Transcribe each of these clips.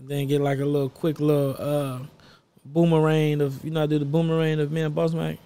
then get like a little quick little uh boomerang of you know I do the boomerang of me and Boss Mac.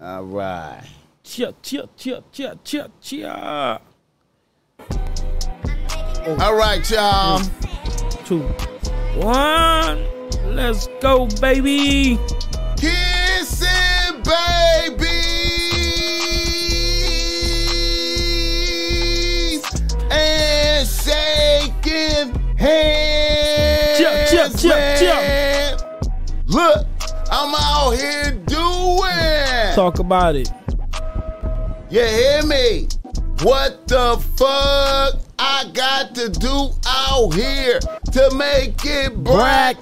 All right. Chia, chia, chia, chia, chia, chia. I'm All right, y'all. Two, one. Let's go, baby. Talk about it. You hear me? What the fuck I got to do out here to make it black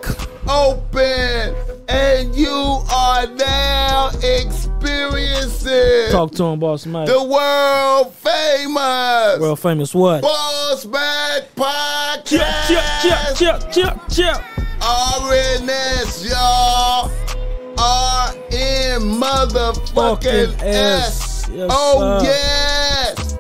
open? And you are now experiencing Talk to him, boss Mike. the world famous World famous what? Boss Back Chip, chip, chip, Podcast. chip, chip, chip. RNS, y'all. RN motherfucking Fucking S. S. Yes, oh, sir. yes.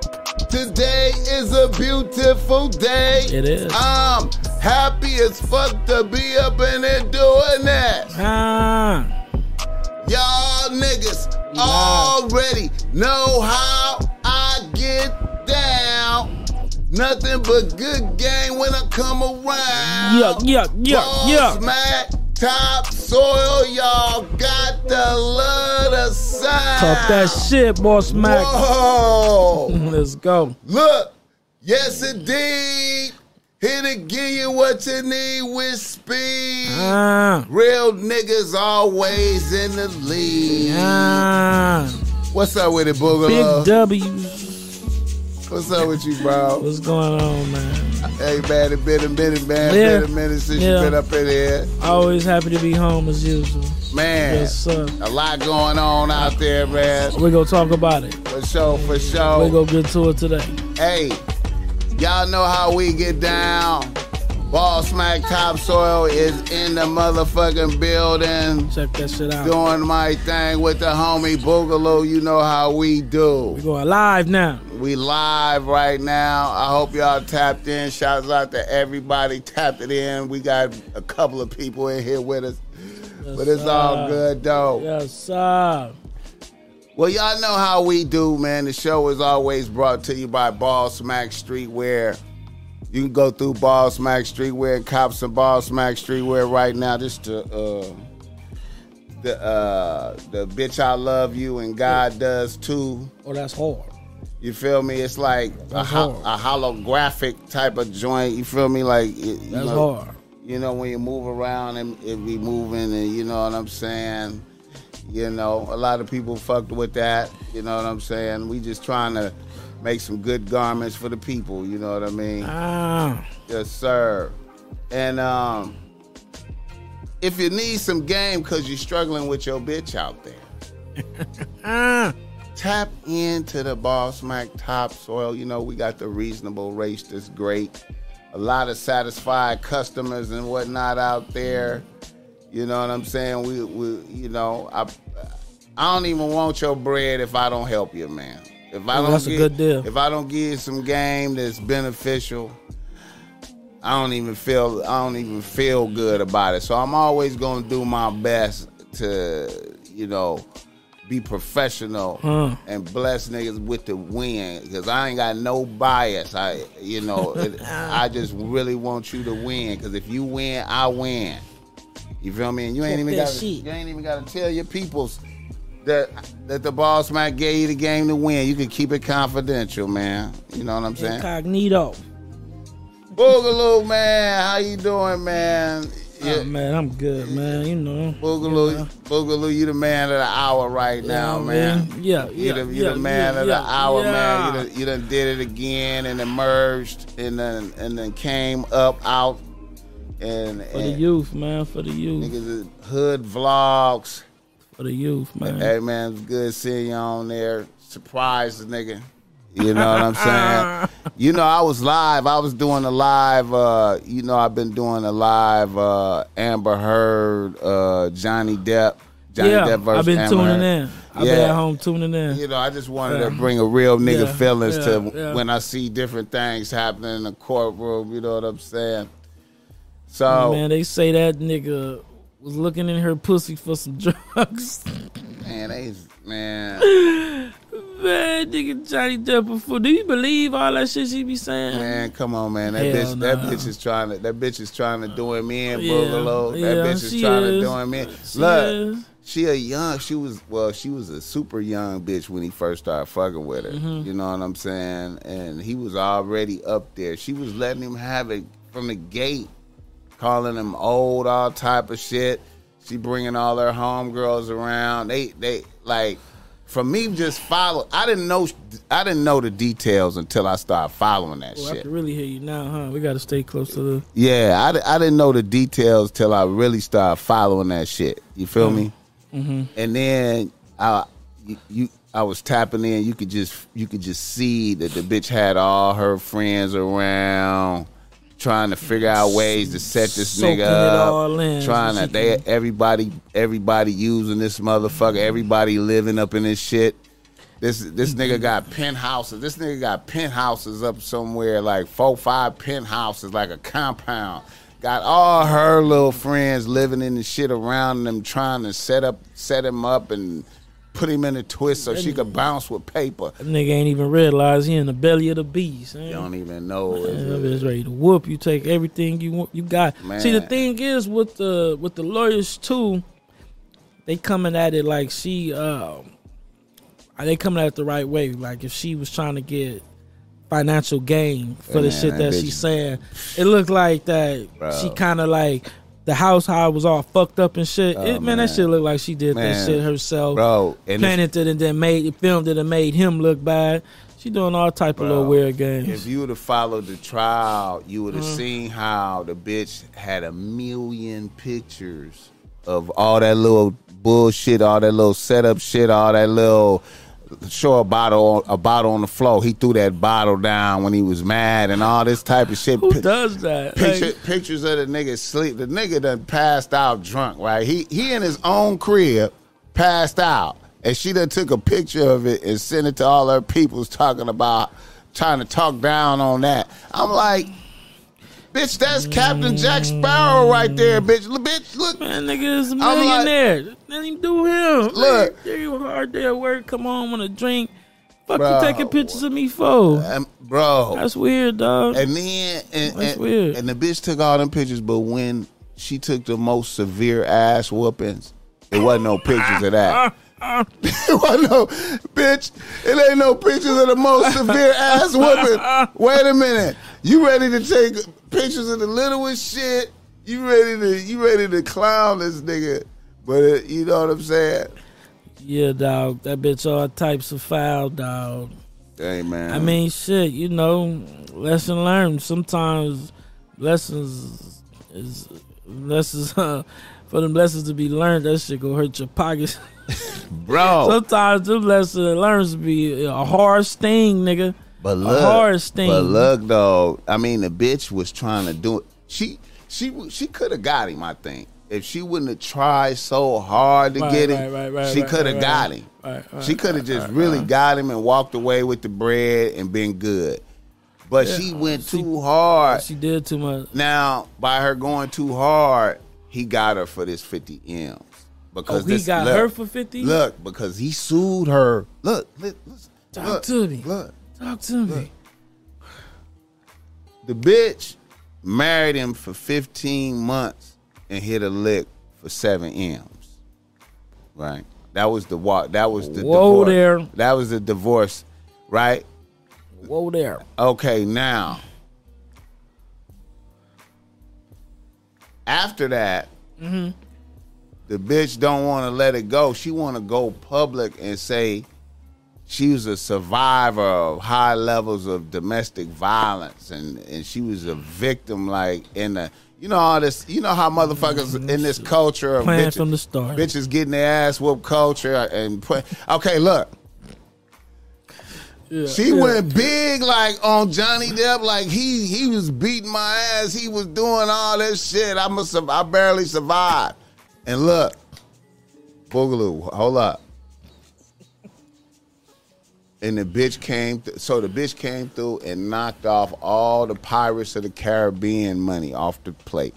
Today is a beautiful day. It is. I'm happy as fuck to be up in there doing that. Ah. Y'all niggas already know how I get down. Nothing but good game when I come around. Yeah, yeah, yeah, Boss yeah. Mac, top soil, y'all got the love sign. Talk that shit, boss Mac. Whoa. Let's go. Look, yes indeed. Here to give you what you need with speed. Ah. Real niggas always in the lead. Ah. What's up with it, Big Boogaloo? W's. What's up with you, bro? What's going on, man? Hey, man, it been a minute, man. Yeah. Been a minute since Yeah. you been up in here. Always happy to be home as usual. Man, Yes, sir. a lot going on out there, man. We're gonna talk about it. For sure, for sure. We're gonna get to it today. Hey, y'all know how we get down. Boss Mac Topsoil is in the motherfucking building. Check that shit out. Doing my thing with the homie Boogaloo. You know how we do. We're going live now. We live right now. I hope y'all tapped in. Shouts out to everybody tapped it in. We got a couple of people in here with us. But it's all good though. Yes, sir. Well, y'all know how we do, man. The show is always brought to you by Boss Mac Streetwear. You can go through Boss Mac Streetwear and cop some Boss Mac Streetwear right now. Just to uh, the uh, the bitch I love you and God does too. Oh, that's hard. You feel me? It's like a, ho- a holographic type of joint. You feel me? Like it- you That's know, hard. you know when you move around and it be moving and you know what I'm saying. You know, a lot of people fucked with that. You know what I'm saying? We just trying to make some good garments for the people. You know what I mean? Ah. Yes, sir. And um, if you need some game because you're struggling with your bitch out there, Ah. Tap into the Boss Mac topsoil. You know, we got the reasonable race that's great. A lot of satisfied customers and whatnot out there. You know what I'm saying? We, we you know, I, I don't even want your bread if I don't help you, man. If I don't that's a get- good deal. If I don't give you some game that's beneficial, I don't even feel I don't even feel good about it. So I'm always gonna do my best to, you know, be professional Huh. and bless niggas with the win because I ain't got no bias. I, you know, it, I just really want you to win because if you win, I win. You feel me? And you ain't Fuck even got you ain't even got to tell your peoples that that the boss man gave you the game to win. You can keep it confidential, man. You know what I'm saying? Incognito. Boogaloo, man, how you doing, man? Oh, Yeah, man, I'm good, man. You know. Boogaloo, you know. Boogaloo, you the man of the hour right now, Yeah, man. Yeah, You yeah, the, you yeah, the man yeah, of the hour, man. You done, you done did it again and emerged and then and then came up out and, For the youth, man. For the youth. niggas hood vlogs. For the youth, man. Hey man, it's good seeing you on there. Surprise the nigga. You know what I'm saying? you know, I was live. I was doing a live. Uh, you know, I've been doing a live. Uh, Amber Heard, uh, Johnny Depp. Johnny yeah, Depp versus I've been Amber tuning Heard. in. I've been Yeah. at home tuning in. You know, I just wanted Yeah. to bring a real nigga Yeah, feelings to when I see different things happening in the courtroom. You know what I'm saying? So, Man, they say that nigga was looking in her pussy for some drugs. man, they, man, Man, nigga Johnny Depp before. Do you believe all that shit she be saying? Man, come on, man. That Hell bitch, that bitch is trying to. That bitch is trying to do him in, Yeah, Boogaloo. That yeah, bitch is trying is. to do him in. She Look, is. she a young. She was well. She was a super young bitch when he first started fucking with her. Mm-hmm. You know what I'm saying? And he was already up there. She was letting him have it from the gate, calling him old, all type of shit. She bringing all her homegirls around. They they like. For me, just follow. I didn't know. I didn't know the details until I started following that Well, I shit. can really hear you now, huh? We got to stay close to the. Yeah, I, I didn't know the details till I really started following that shit. You feel me? Mm-hmm. And then I you, you I was tapping in. You could just you could just see that the bitch had all her friends around, trying to figure out ways to set this Soaking nigga up. in. Trying to they everybody everybody using this motherfucker. Everybody living up in this shit. This this nigga got penthouses. This nigga got penthouses up somewhere like four five penthouses like a compound. Got all her little friends living in the shit around them, trying to set up set him up and put him in a twist so she could bounce with paper. That nigga ain't even realize he in the belly of the beast. You don't even know. Man, It's- that ready to whoop you. Take everything you want. You got. See, the thing is with the with the lawyers too. They coming at it like she. Um, they coming at it the right way. Like if she was trying to get financial gain for the Man, shit that that she's saying, it looked like that Bro. she kind of like the house how it was all fucked up and shit. Oh, it, man, that shit looked like she did Man. that shit herself. bro. And Planted it and then made it, filmed it and made him look bad. She doing all type of little weird games. If you would have followed the trial, you would have Mm-hmm. seen how the bitch had a million pictures of all that little bullshit, all that little setup shit, all that little show a bottle a bottle on the floor. He threw that bottle down when he was mad and all this type of shit. Who Pi- does that? Picture, Like, pictures of the nigga sleep. The nigga done passed out drunk, right? He he in his own crib, passed out. And she done took a picture of it and sent it to all her peoples talking about trying to talk down on that. I'm like, bitch, that's Captain Jack Sparrow right there, bitch. Look, bitch, look. man, nigga is a like- millionaire. Let him do him. Look. Like, you hard day at work. Come on, want to drink. Fuck Bro. you taking pictures of me for? Um, bro. That's weird, dog. And then and, That's and, weird. and the bitch took all them pictures, but when she took the most severe ass whoopings, there wasn't no pictures of that. it wasn't no bitch. It ain't no pictures of the most severe ass whooping. Wait a minute. You ready to take pictures of the littlest shit? You ready to you ready to clown this nigga? But uh, you know what I'm saying? yeah, dog. That bitch all types of foul, dog. Hey man. I mean, shit. You know, lesson learned. Sometimes lessons is lessons. Uh, for them lessons to be learned, that shit go hurt your pockets. bro. Sometimes them lessons learns to be a hard sting, nigga. But a look, hard sting. but look though. I mean, the bitch was trying to do it. She she she could have got him. I think if she wouldn't have tried so hard to Right, get him, right, right, she could have got him. She could have just really got him and walked away with the bread and been good. But she went she- too hard. She did too much. now, by her going too hard, he got her for this fifty m's. Because Oh, he this- got look, her for 50? Look, because he sued her. Look, look, listen, Talk look, to me. Look, Talk to me. The bitch married him for 15 months and hit a lick for seven M's. Right? That was the walk. That was the Whoa divorce. there. That was the divorce, right? Whoa there. Okay, now. After that, Mm-hmm. The bitch don't want to let it go. She want to go public and say she was a survivor of high levels of domestic violence and, and she was a victim like in the you know all this you know how motherfuckers in this mm-hmm. culture of bitches, from the start. bitches getting their ass whooped culture and put okay look Yeah, she yeah. went big like on Johnny Depp, like he he was beating my ass, he was doing all this shit. I must have, I barely survived. And look, Boogaloo, hold up. And the bitch came, th- so the bitch came through and knocked off all the Pirates of the Caribbean money off the plate.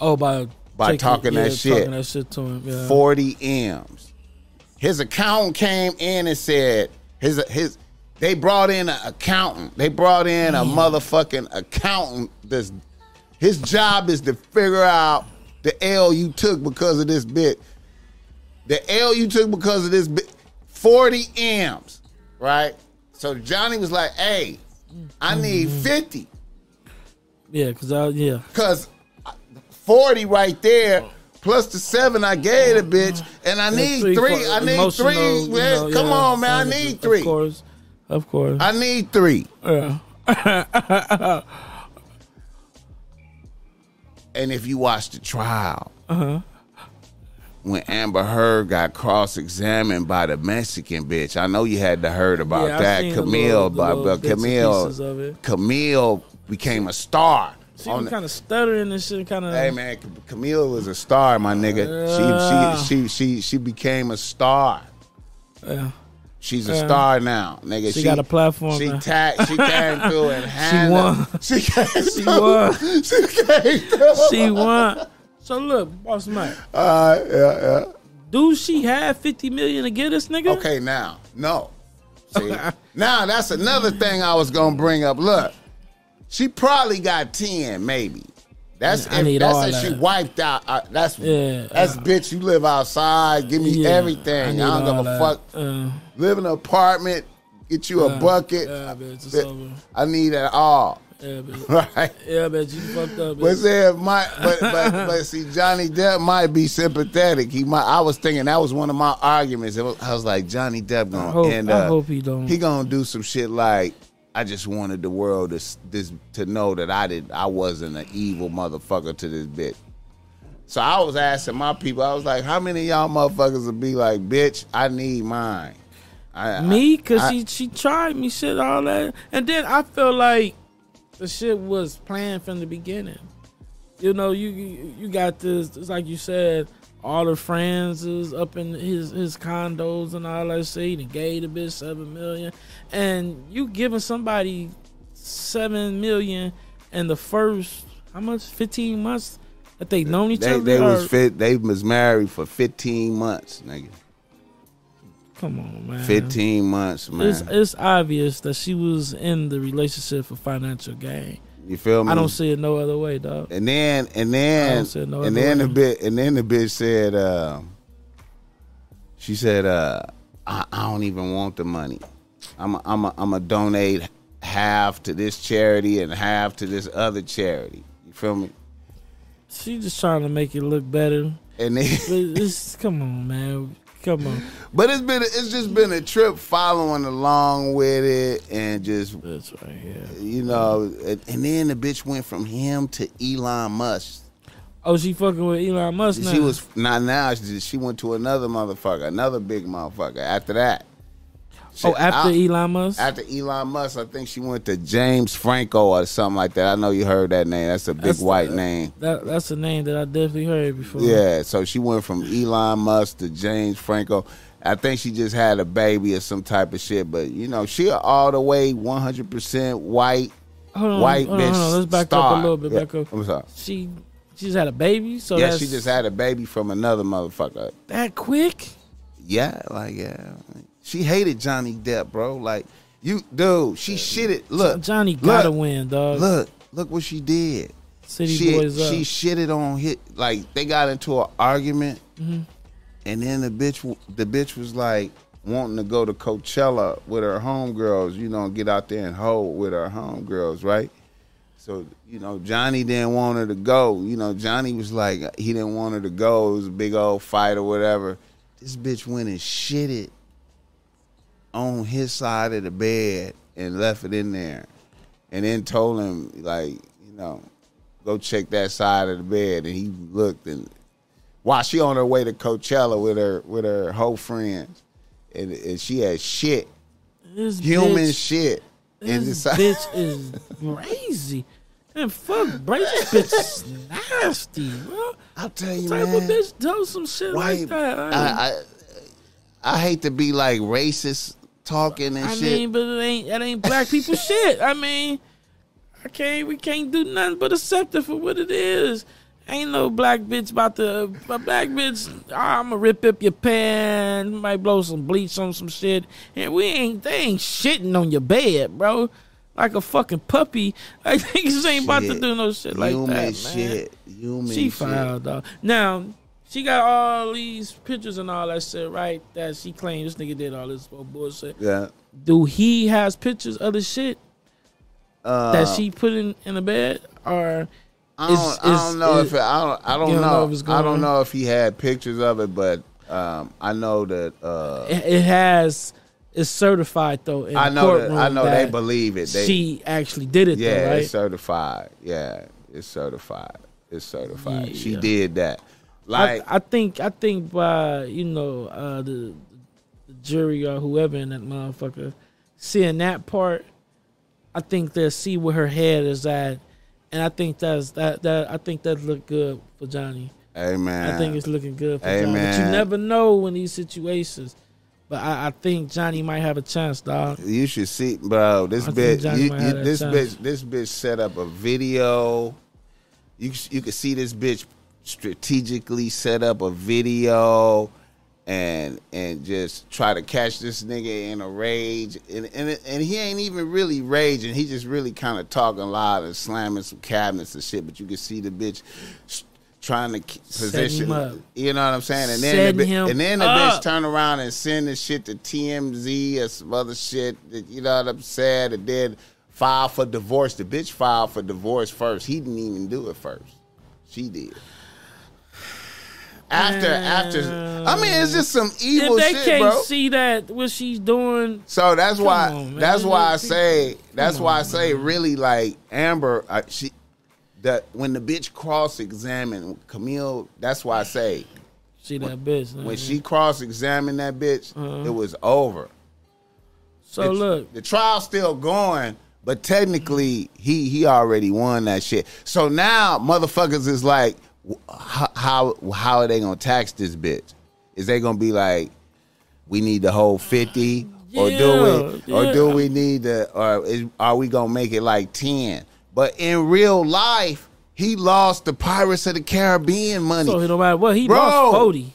Oh, by By taking- talking that yeah, shit. Talking that shit to him. Yeah. 40 M's. His accountant came in and said, His his they brought in an accountant. They brought in a motherfucking accountant. This his job is to figure out the L you took because of this bit. The L you took because of this bit. 40 M's, right? So Johnny was like, hey, I need mm-hmm. 50. Yeah, cause I yeah. Cause 40 right there, oh. plus the seven I gave the oh, bitch, and I need three three. I need three. you know, Come yeah. on, man. I need three. Of course, of course. I need three. yeah. And if you watch the trial, Uh-huh. when Amber Heard got cross examined by the Mexican bitch, I know you had to heard about Yeah, that. Camille, little- the but, but Camille. Camille became a star. She was kind of stuttering and shit, kind of. Hey man, Camille was a star, my nigga. Yeah. She she she she she became a star. Yeah. She's a Yeah. star now, nigga. She got a platform She now. ta- She came through and handled. won. She came. She through. won. She came through. She won. So look, boss Mike, Uh, yeah, yeah. do she have fifty million to get this nigga? Okay, now, no. See, now that's another thing I was gonna bring up. Look, she probably got ten, maybe. That's I if, that's if she that. wiped out. Uh, that's Yeah, That's bitch. You live outside. Give me Yeah, everything. need I, don't give a fuck. Uh, Live in an apartment. Get you a bucket. yeah, bitch. I need it all. Yeah, bitch. Right. Yeah, bitch, you fucked up. But Bitch. say it might, but, but but see, Johnny Depp might be sympathetic. He might. I was thinking that was one of my arguments. Was- I was like, Johnny Depp gonna I hope, end I up. hope he don't. he gonna do some shit like I just wanted the world to this to know that I did I wasn't an evil motherfucker to this bitch. So I was asking my people, I was like, how many of y'all motherfuckers would be like, bitch, I need mine. I, me, cause I- she she tried me, shit, all that, and then I feel like the shit was planned from the beginning. You know, you you, you got this. It's like you said. All the friends is up in his his condos and all that shit. He gave the bitch seven million, and you giving somebody seven million in the first how much fifteen months that they known each they other. they was fit. They was married for fifteen months, nigga. come on, man. Fifteen months, man. It's it's obvious that she was in the relationship for financial gain. You feel me? I don't see it no other way, dog. And then and then don't see it no and then the way. bit and then the bitch said, uh, she said, uh, I, I don't even want the money. I'm a, I'm a, I'm a donate half to this charity and half to this other charity. You feel me? She just trying to make it look better. And then, it's come on, man. Come on. but it's been it's just been a trip following along with it and just That's right yeah. you know and, and then the bitch went from him to Elon Musk. Oh, she fucking with Elon Musk now. She was not now. She, she went to another motherfucker, another big motherfucker. After that, Oh, after I- Elon Musk. after Elon Musk, I think she went to James Franco or something like that. I know you heard that name. That's a big That's white the- name. that that's a name that I definitely heard before. Yeah, so she went from Elon Musk to James Franco. I think she just had a baby or some type of shit, but you know, she all the way 100% white, Hold on, white hold on, bitch. on. Let's back star. up a little bit. Yeah, Back up. I'm sorry. She she just had a baby. So yeah, she just had a baby from another motherfucker. that quick. Yeah, like yeah. She hated Johnny Depp, bro. Like you, dude. She shitted. Look, Johnny gotta look, win, dog. Look, look what she did. City she, boys up. she shitted on hit. Like they got into an argument, Mm-hmm. and then the bitch, the bitch was like wanting to go to Coachella with her homegirls. You know, get out there and hold with her homegirls, right? So you know, Johnny didn't want her to go. You know, Johnny was like he didn't want her to go. It was a big old fight or whatever. This bitch went and shitted on his side of the bed and left it in there, and then told him like, you know, go check that side of the bed. And he looked and while she on her way to Coachella with her with her whole friends, and, and she had shit, this human bitch, shit, This side. bitch is crazy. And fuck, this bitch is nasty, bro. I'll tell you, Type man. of bitch does some shit Why- like that. I, I I hate to be like racist talking and I shit. I mean, but it ain't that ain't black people shit. I mean, I can't we can't do nothing but accept it for what it is. Ain't no black bitch about to a black bitch. Ah, I'm gonna rip up your pan, might blow some bleach on some shit, and we ain't they ain't shitting on your bed, bro. Like a fucking puppy. Like niggas ain't about to do no shit like Human that, man. shit. Human She shit. foul, dog. Now she got all these pictures and all that shit, right? That she claimed this nigga did all this bullshit. Yeah. Do he has pictures of the shit Uh, that she put in in the bed, or I don't, is- I don't know is- if it, I don't I don't don't know know, if it's I don't know if he had pictures of it, but um, I know that uh, it, it has it's certified though in I know that I know they believe it. They, she actually did it yeah, though, right? it's certified. Yeah, it's certified. It's certified. She Yeah. did that. Like I, I think I think by you know uh, the, the jury or whoever in that motherfucker seeing that part, I think they'll see where her head is at, and I think that's that that I think that look good for Johnny. Amen. I think it's looking good for Johnny. But you never know in these situations. But I, I think Johnny might have a chance, dog. You should see, bro. This I bitch, you, you, this chance. bitch, this bitch set up a video. You you can see this bitch strategically set up a video, and and just try to catch this nigga in a rage, and and and he ain't even really raging. He just really kind of talking loud and slamming some cabinets and shit. But you can see the bitch. Trying to position, up. you know what I'm saying, and then Setting the, bi- and then the up. bitch turn around and send the shit to TMZ or some other shit that you know what I'm saying, and then file for divorce. The bitch filed for divorce first. He didn't even do it first. She did. After, after, I mean, it's just some evil if they shit, can't bro. see that what she's doing, So that's why. on, that's why I say. That's come why I say really like Amber. Uh, she that when the bitch cross examined Camille. That's why I say see that bitch. when man. she cross examined that bitch, Uh-huh. it was over. so the, look, the trial's still going, but technically he he already won that shit. So now motherfuckers is like, how how, how are they gonna tax this bitch? Is they gonna be like, we need the whole fifty, or do we, Yeah, or do we need the, or is, are we gonna make it like ten? But in real life, he lost the Pirates of the Caribbean money. so no matter what, he Bro. lost forty.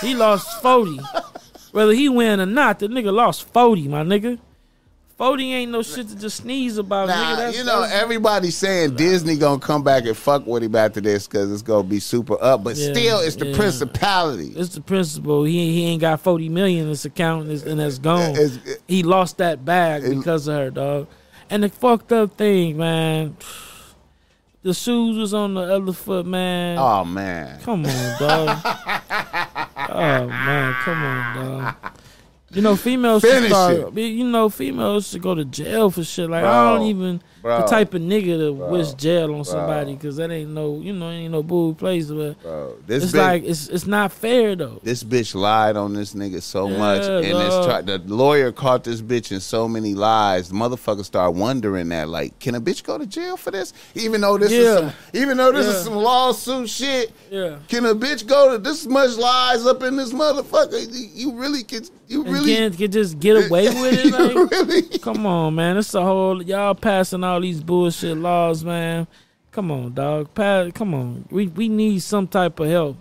He lost forty. Whether he win or not, the nigga lost forty, my nigga. Forty ain't no shit to just sneeze about, nigga. Nah, That's, you know, that's- everybody's saying Disney gonna come back and fuck with him after this because it's gonna be super up. But Yeah, still, it's the yeah. principality. it's the principle. He he ain't got forty million in his account and it's, and that's gone. It's- he lost that bag It- because of her, dog. And the fucked up thing, man. The shoes was on the other foot, man. Oh man, Come on, dog. oh man, come on, dog. You know, females should Finish start. You know, females should go to jail for shit. Like I Bro, don't even bro, the type of nigga to bro, wish jail on somebody because that ain't no, you know, ain't no boo place. But bro. This it's bitch, like it's it's not fair though. this bitch lied on this nigga so Yeah, much, and it's try, the lawyer caught this bitch in so many lies. The motherfucker start wondering that, like, can a bitch go to jail for this? Even though this is some, even though this Yeah. is some lawsuit shit. Yeah. Can a bitch go to this much lies up in this motherfucker? You really could, you And really, can't, can just get away with it. Like, really. come on, man. It's a whole y'all passing all these bullshit laws, man. Come on, dog. Pass, come on. We we need some type of help.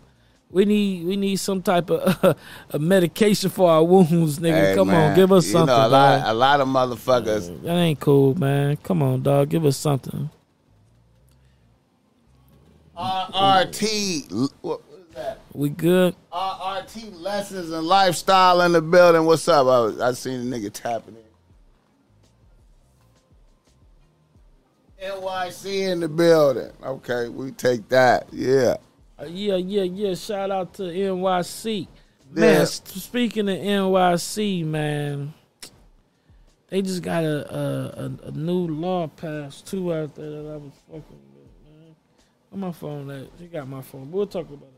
We need we need some type of a medication for our wounds, nigga. Hey, come man, on, give us you something, know, a lot, dog. a lot of motherfuckers. That ain't cool, man. Come on, dog. Give us something. RRT, l- what is that? We good? RRT lessons and lifestyle in the building. What's up? I, was, I seen a nigga tapping in. NYC in the building. Okay, we take that. Yeah. Uh, yeah, yeah, yeah. Shout out to NYC. Man, Yeah. s- speaking of NYC, man, they just got a a, a, a new law passed too out there that I was fucking with, man. On my phone, that she got my phone. We'll talk about it.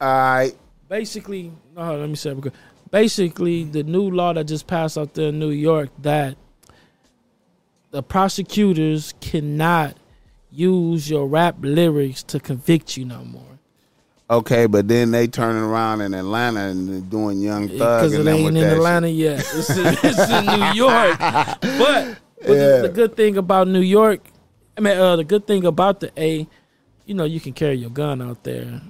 All right. Basically, no, let me say it. Basically, the new law that just passed out there in New York that the prosecutors cannot use your rap lyrics to convict you no more. Okay, but then they turning around in Atlanta and doing Young Thug because it ain't in Atlanta yet. It's in, it's in New York. But, but Yeah. the, the good thing about New York, I mean, uh, the good thing about the A you know, you can carry your gun out there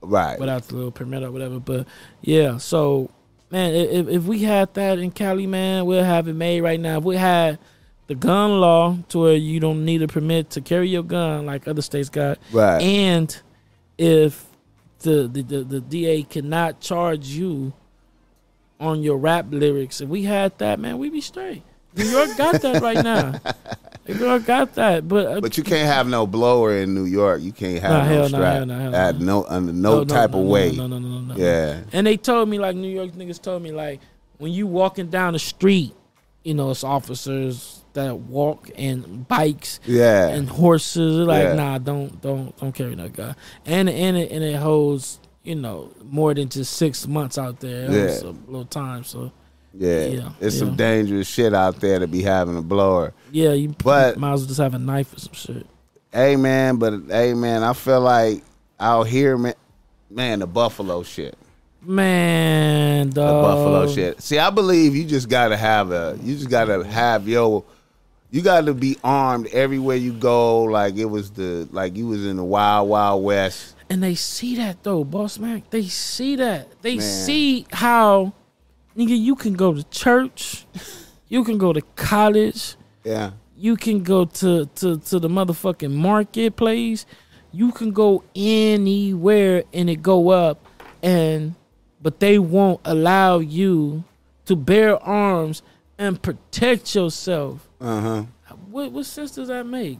Right. without the little permit or whatever. But yeah, so man, if if we had that in Cali, man, we'll have it made right now. If we had the gun law to where you don't need a permit to carry your gun like other states got, right. and if the the, the the DA cannot charge you on your rap lyrics, if we had that, man, we'd be straight. New York got that right now. New York got that, but uh, But you can't have no blower in New York. You can't have Nah, no hell no, strap hell no, hell at no. no under no, type no, of no, way. No, no, no, no, no. Yeah. And they told me like New York niggas told me like when you walking down the street, you know, it's officers that walk and bikes Yeah. and horses. Like, Yeah. nah, don't don't don't carry that gun. And and it and it holds, you know, more than just six months out there. It Yeah. a little time. So yeah. yeah, It's yeah. some dangerous shit out there to be having a blower. yeah, you But- might as well just have a knife or some shit. Hey man, but hey man, I feel like out here, man, man, the buffalo shit. Man, The buffalo shit. See, I believe you just gotta have a you just gotta have your you gotta be armed everywhere you go, like it was the like you was in the wild, wild west. And they see that though, Boss man. They see that. They Man. see how nigga you can go to church, you can go to college, Yeah. you can go to to to the motherfucking marketplace, you can go anywhere and it go up, and but they won't allow you to bear arms and protect yourself. Uh-huh. What what sense does that make?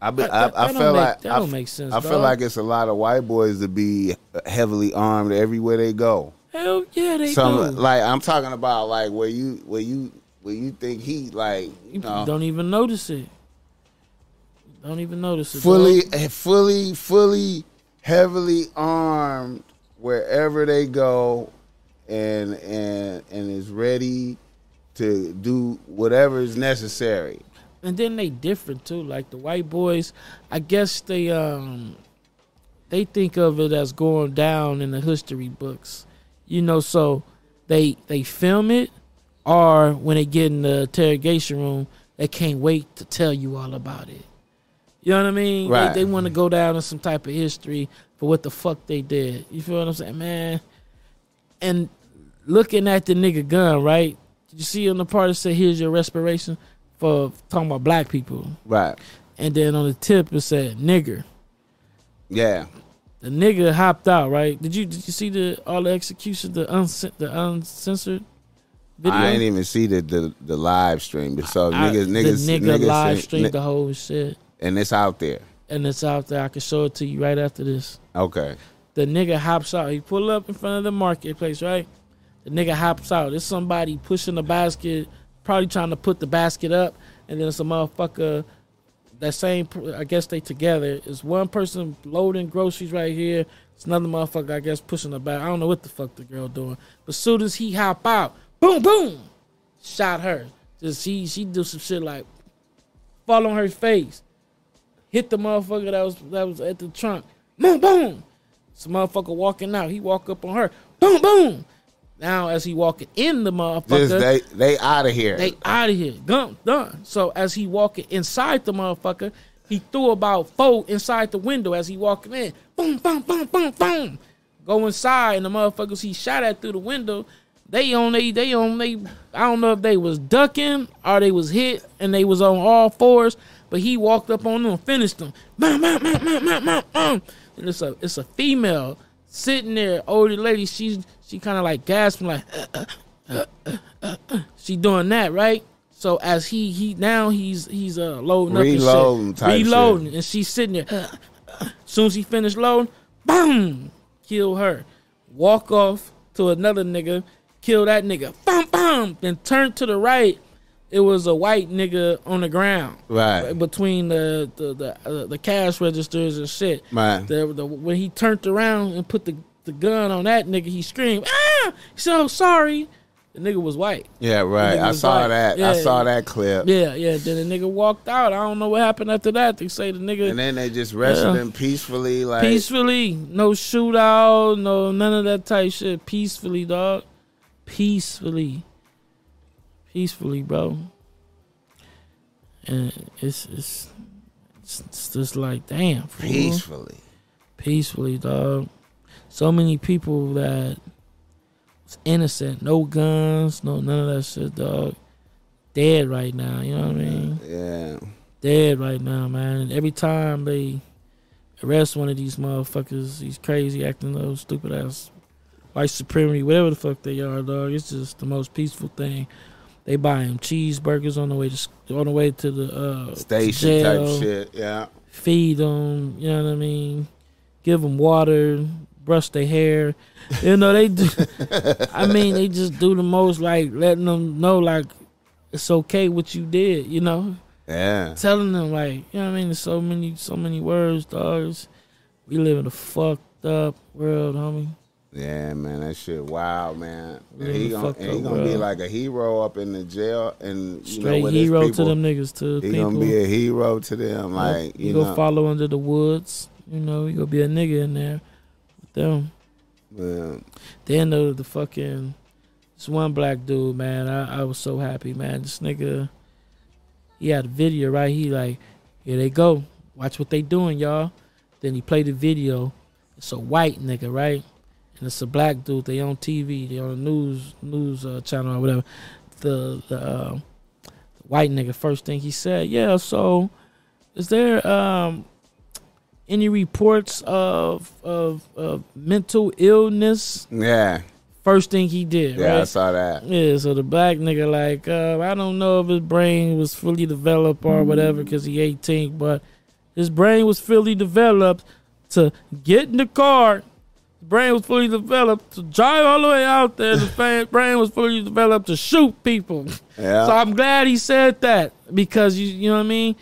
I, be, I, that- I feel make- like that I, don't make sense, I feel like it's a lot of white boys to be heavily armed everywhere they go. Hell yeah, they Some do. like I'm talking about like where you where you where you think he like you know don't even notice it. Don't even notice it. fully dog. fully fully heavily armed wherever they go and and and is ready to do whatever is necessary. And then they different too. Like the white boys, I guess they um they think of it as going down in the history books. You know, so they they film it or when they get in the interrogation room, they can't wait to tell you all about it. You know what I mean? Right. They, they want to go down in some type of history for what the fuck they did. You feel what I'm saying, man? And looking at the nigga gun, right? Did you see on the part that said, "Here's your respiration," for talking about black people, Right. and then on the tip it said "nigger." Yeah. The nigga hopped out, right? Did you did you see the all the execution, the uncen- the uncensored video? I ain't even see the the, the live stream, but so I- niggas niggas the nigga niggas live streamed ni- the whole shit, and it's out there. and it's out there. I can show it to you right after this. Okay. The nigga hops out. He pull up in front of the marketplace, right? The nigga hops out. There's somebody pushing the basket, probably trying to put the basket up, and then it's a motherfucker. That same, I guess they together. It's one person loading groceries right here. It's another motherfucker, I guess, pushing the back. I don't know what the fuck the girl doing. But as soon as he hop out, boom, boom, shot her. Just he, she do some shit like fall on her face, hit the motherfucker that was that was at the trunk. Boom, boom. Some motherfucker walking out. He walk up on her. Boom, boom. Now as he walking in the motherfucker, Just they they out of here. they out of here. Done, done. So as he walking inside the motherfucker, he threw about four inside the window as he walking in. Boom, boom, boom, boom, boom. Go inside and the motherfuckers he shot at through the window. They on they they on they I don't know if they was ducking or they was hit and they was on all fours, but he walked up on them and finished them. Bam, bam, bam, bam, bam, bam. And it's a it's a female sitting there, older lady. She's she kind of like gasping like uh, uh, uh, she doing that right. So as he he now he's he's uh loading up Reloading and shit, type reloading, and she's sitting there. soon as he finished loading, boom, kill her. Walk off to another nigga, kill that nigga, bam bam. Then turn to the right. It was a white nigga on the ground, Right. between the the the, uh, the cash registers and shit. Right. The, the, when he turned around and put the, the gun on that nigga, he screamed, "Ah!" So sorry. The nigga was white. Yeah, right. I saw like- that. I saw that clip. Yeah, yeah. Then the nigga walked out. I don't know what happened after that. They say the nigga And then they just rested Yeah. him peacefully, like peacefully, no shootout, no none of that type shit. Peacefully, dog. Peacefully, peacefully, bro. And it's it's It's, it's just like damn, fool. Peacefully. peacefully, dog. So many people that was innocent, no guns, no none of that shit, dog. Dead right now, you know what I mean? Yeah. Dead right now, man. And every time they arrest one of these motherfuckers, these crazy acting those stupid ass white supremacy, whatever the fuck they are, dog. It's just the most peaceful thing. They buy him cheeseburgers on the way to on the way to the uh, Station jail type shit. Yeah. feed them, you know what I mean? Give them water, brush their hair. You know, they do. I mean, they just do the most, like letting them know, like, it's okay what you did, you know? Yeah. Telling them, like, you know what I mean? There's so many, so many words, dogs. We live in a fucked up world, homie. Yeah, man, that shit wild, man. And he gonna, and he gonna be like a hero up in the jail, and you know, Straight his hero people, to them niggas, to He people. gonna be a hero to them, like you you go know. follow under the woods. You know, you gonna be a nigga in there them. yeah. Then the the fucking this one black dude, man, I, I was so happy, man. This nigga, he had a video, right? He like, here they go, watch what they doing, y'all. Then he played the video. It's a white nigga, right? And it's a black dude. They on TV. They on a news news uh, channel or whatever. The the, uh, the white nigga first thing he said, yeah. So, is there um any reports of of, of mental illness? yeah, First thing he did, yeah, I saw that. Yeah, so the black nigga like, uh, I don't know if his brain was fully developed or whatever because he 18, but his brain was fully developed to get in the car. His brain was fully developed to drive all the way out there. The brain was fully developed to shoot people. Yeah, So I'm glad he said that because you you know what I mean.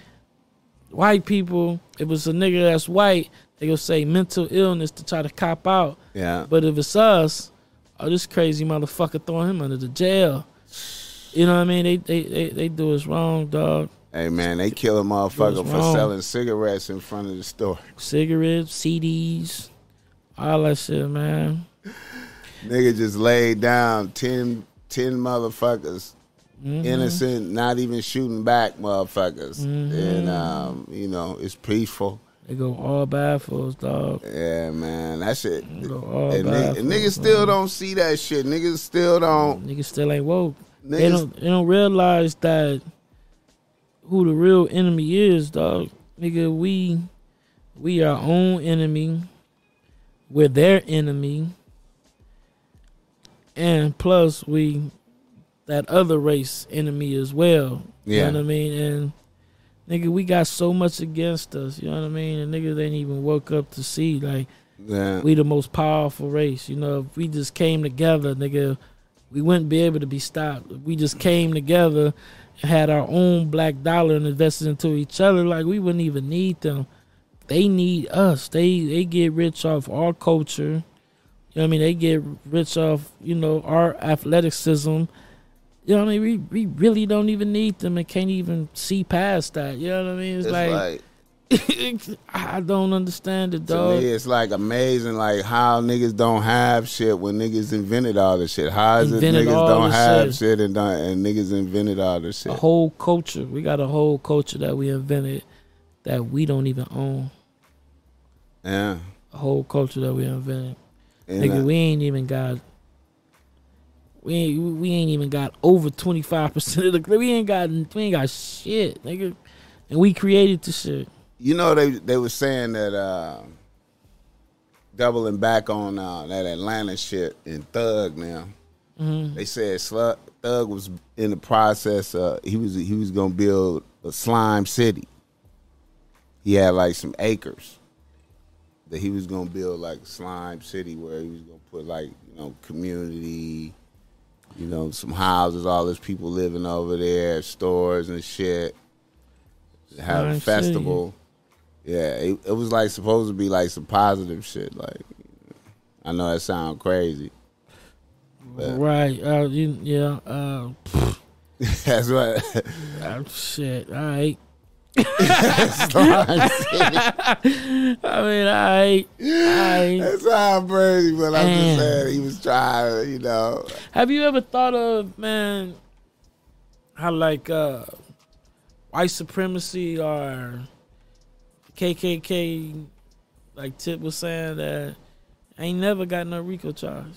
White people, if it was a nigga that's white, they gonna say mental illness to try to cop out. yeah, But if it's us, oh, this crazy motherfucker throwing him under the jail. You know what I mean? They they they, they do us wrong, dog. Hey man, they kill a motherfucker for wrong? selling cigarettes in front of the store. Cigarettes, CDs, all that shit, man. Nigga just laid down 10, 10 motherfuckers, Mhm. innocent, not even shooting back motherfuckers, Mhm. and um, you know it's peaceful. They go all bad for us, dog. Yeah, man, that shit. They go all And, bad. nigg- for and niggas still man. don't see that shit. Niggas still don't. Niggas still ain't woke. They Niggas, don't they don't realize that who the real enemy is, dog. Nigga, we we our own enemy. We're their enemy. And plus we that other race enemy as well. You know what I mean? And nigga, we got so much against us, you know what I mean? And nigga, niggas ain't even woke up to see like yeah, we the most powerful race. You know, if we just came together, nigga, we wouldn't be able to be stopped. If we just came together and had our own black dollar and invested into each other, like we wouldn't even need them. They need us. They they get rich off our culture. You know what I mean? They get rich off, you know, our athleticism. You know what I mean? We we really don't even need them and can't even see past that. You know what I mean? It's, it's like, like I don't understand it, to dog. me, it's like amazing, like how niggas don't have shit when niggas invented all this shit. How is it niggas don't have shit. shit, and don't, and niggas invented all this shit? a whole culture. We got a whole culture that we invented that we don't even own. yeah, A whole culture that we invented. and, Nigga, uh, we ain't even got. We ain't, we ain't even got over twenty five percent of the. We ain't got we ain't got shit, nigga, and we created the shit. you know they they were saying that uh, doubling back on uh, that Atlanta shit and Thug now. hmm They said Slug, Thug was in the process. Uh, he was he was gonna build a slime city. He had like some acres that he was gonna build like a slime city where he was gonna put like you know community, you know some houses, all those people living over there, stores and shit. Have a festival. Yeah, it, it was like supposed to be like some positive shit. Like I know that sounds crazy. Right? Uh, you, yeah. Uh, That's what. uh, shit. All right. I mean, all right. All right. That sounds crazy, but I'm Man. just saying he was trying, you know. Have you ever thought of man how like uh white supremacy or KKK, like Tip was saying that ain't never got no RICO charge.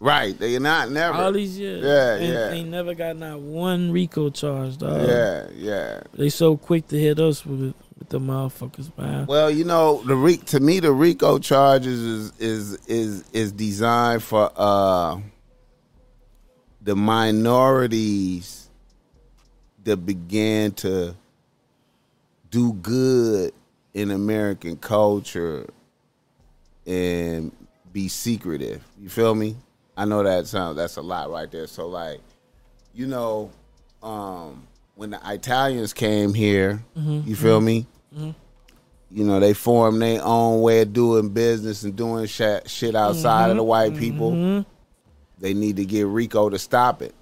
Right. They not never. All these years, Yeah, ain't, yeah. ain't never got not one RICO charge, dog. yeah, yeah. They so quick to hit us with it, with the motherfuckers, man. Well, you know, the Re- to me the RICO charges is is is is designed for uh the minorities that began to do good in American culture and be secretive. You feel me? I know that sounds that's a lot right there. So like, you know, um when the Italians came here, mm-hmm. you feel me? Mm-hmm. Mm-hmm. You know, they formed their own way of doing business and doing shit, shit outside of the white people. They need to get Rico to stop it.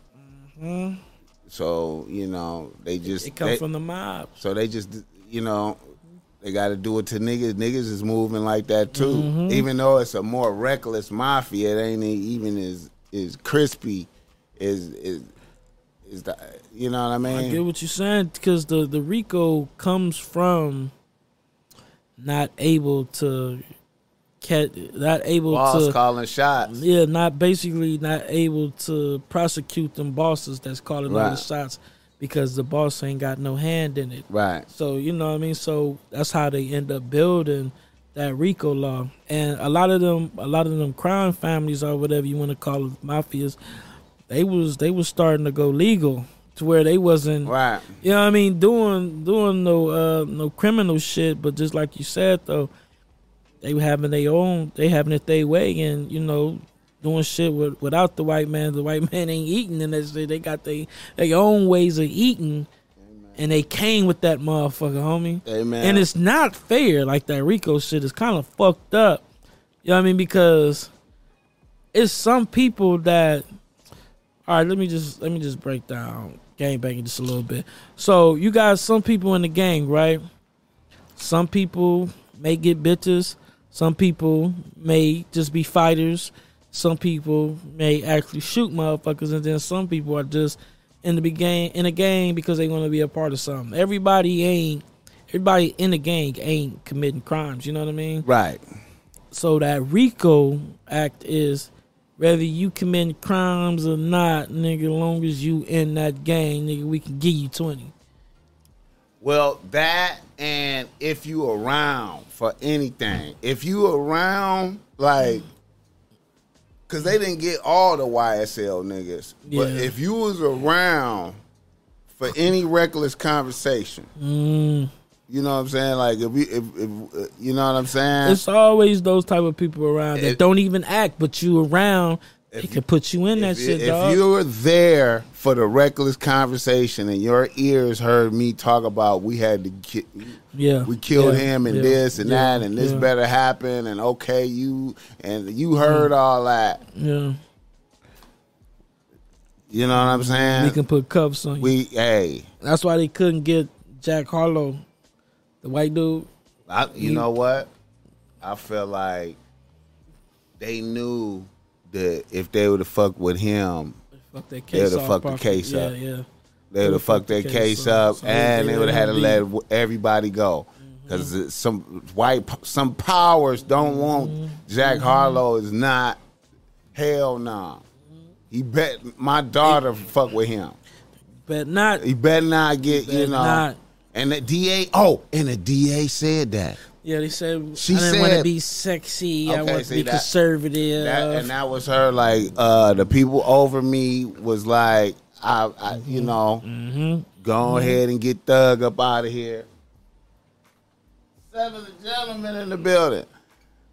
So you know, they just it come they- from the mob. so they just, you know, they got to do it to niggas. Niggas is moving like that too. Mm-hmm. Even though it's a more reckless mafia, it ain't even as as crispy as is is the. You know what I mean? I get what you're saying because the the RICO comes from not able to catch, not able to Boss to calling shots. Yeah, not basically not able to prosecute them bosses that's calling all the shots because the boss ain't got no hand in it. Right. So you know what I mean. So that's how they end up building that RICO law, and a lot of them, a lot of them crime families or whatever you want to call it, mafias, they was they was starting to go legal to where they wasn't Right. you know what I mean? Doing doing no uh no criminal shit, but just like you said though, they having their own they having it their way and, you know, doing shit with, without the white man. The white man ain't eating and they they got they their own ways of eating and they came with that motherfucker, homie. Amen. And it's not fair, like that Rico shit is kinda fucked up. You know what I mean? Because it's some people that all right, let me just let me just break down gang banging just a little bit. So you got some people in the gang, right? Some people may get bitches. Some people may just be fighters. Some people may actually shoot motherfuckers, and then some people are just in the gang in a gang because they want to be a part of something. Everybody ain't everybody in the gang ain't committing crimes. You know what I mean? right. So that RICO Act is whether you commit crimes or not, nigga. Long as you in that gang, nigga, we can give you twenty. Well, that and if you around for anything, if you around like, cause they didn't get all the YSL niggas, but if you was around for any reckless conversation, Mm. you know what I'm saying? Like if we, if, if uh, you know what I'm saying? It's always those type of people around that If- don't even act, but you around, If can put you in that if, shit, if dog. you were there for the reckless conversation and your ears heard me talk about we had to ki- yeah, we killed yeah, him and yeah, this and yeah, that and this better happen and okay you and you mm. heard all that. Yeah, you know what i'm saying? We can put cuffs on you. we hey. That's why they couldn't get Jack Harlow, the white dude. I, you know what? I feel like they knew that if they would have fucked with him They'd case have fucked the case up. Yeah, they would have fucked their case up. and they they would have had to wouldn't let everybody go. Mm-hmm. Because some white some powers don't mm-hmm. want jack harlow is not hell no. He bet my daughter fuck with him. but not. He better not get, you know. not. And the DA, oh, and the DA said that. Yeah, they said She I didn't want to be sexy. I want to be that- conservative. that and that was her, like, uh, the people over me was like, I, I you know, mm-hmm. go ahead and get Thug up out of here. Seven gentlemen in the building.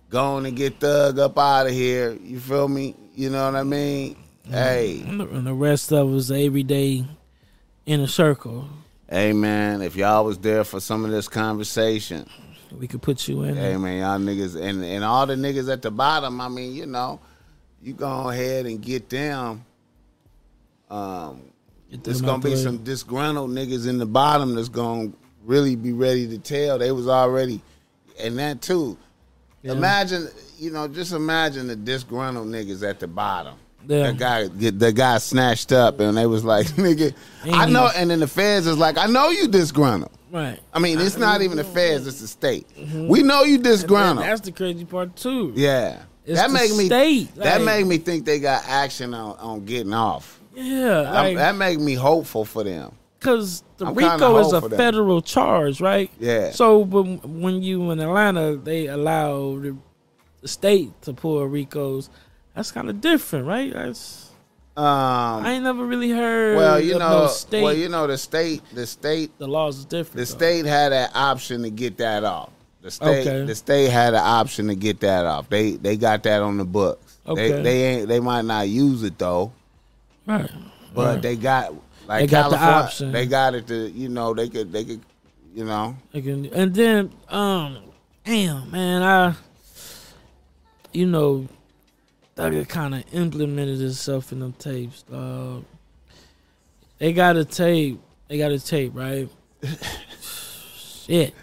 Going and get Thug up out of here. You feel me? You know what I mean? Hey, And the- and the rest of us every day in a circle. hey, man, if y'all was there for some of this conversation, We could put you in. Hey man, y'all niggas and and all the niggas at the bottom. I mean, you know, you go ahead and get them. Um, Get there's gonna be some disgruntled niggas in the bottom that's gonna really be ready to tell. They was already, and that too. Yeah. Imagine, you know, just imagine the disgruntled niggas at the bottom. Yeah. The guy, get the guy snatched up, and they was like, "Nigga, I know." And then the feds is like, "I know you disgruntled." Right. I mean, it's not even the feds; it's the state. We know you Mm-hmm. Disgruntled. that's the crazy part too. Yeah, It's that the make me state, that make me think they got action on, on getting off. Yeah, like that make me hopeful for them. because the I'm RICO is a federal charge, right? Yeah. So, but when you in Atlanta, they allow the, the state to pull RICOs. That's kind of different, right? That's Um, I ain't never really heard. well, you of know, no state. well, you know, the state, the state, the laws is different. the though. state had an option to get that off. The state, Okay. the state had an option to get that off. They they got that on the books. Okay. They they ain't they might not use it though, right? but Right. they got like They got the option. They got it to you know they could they could you know Like, and and then, um, damn, man, I, you know, Thugger kind of implemented himself in them tapes. Dog. They got a tape. They got a tape, right? Shit.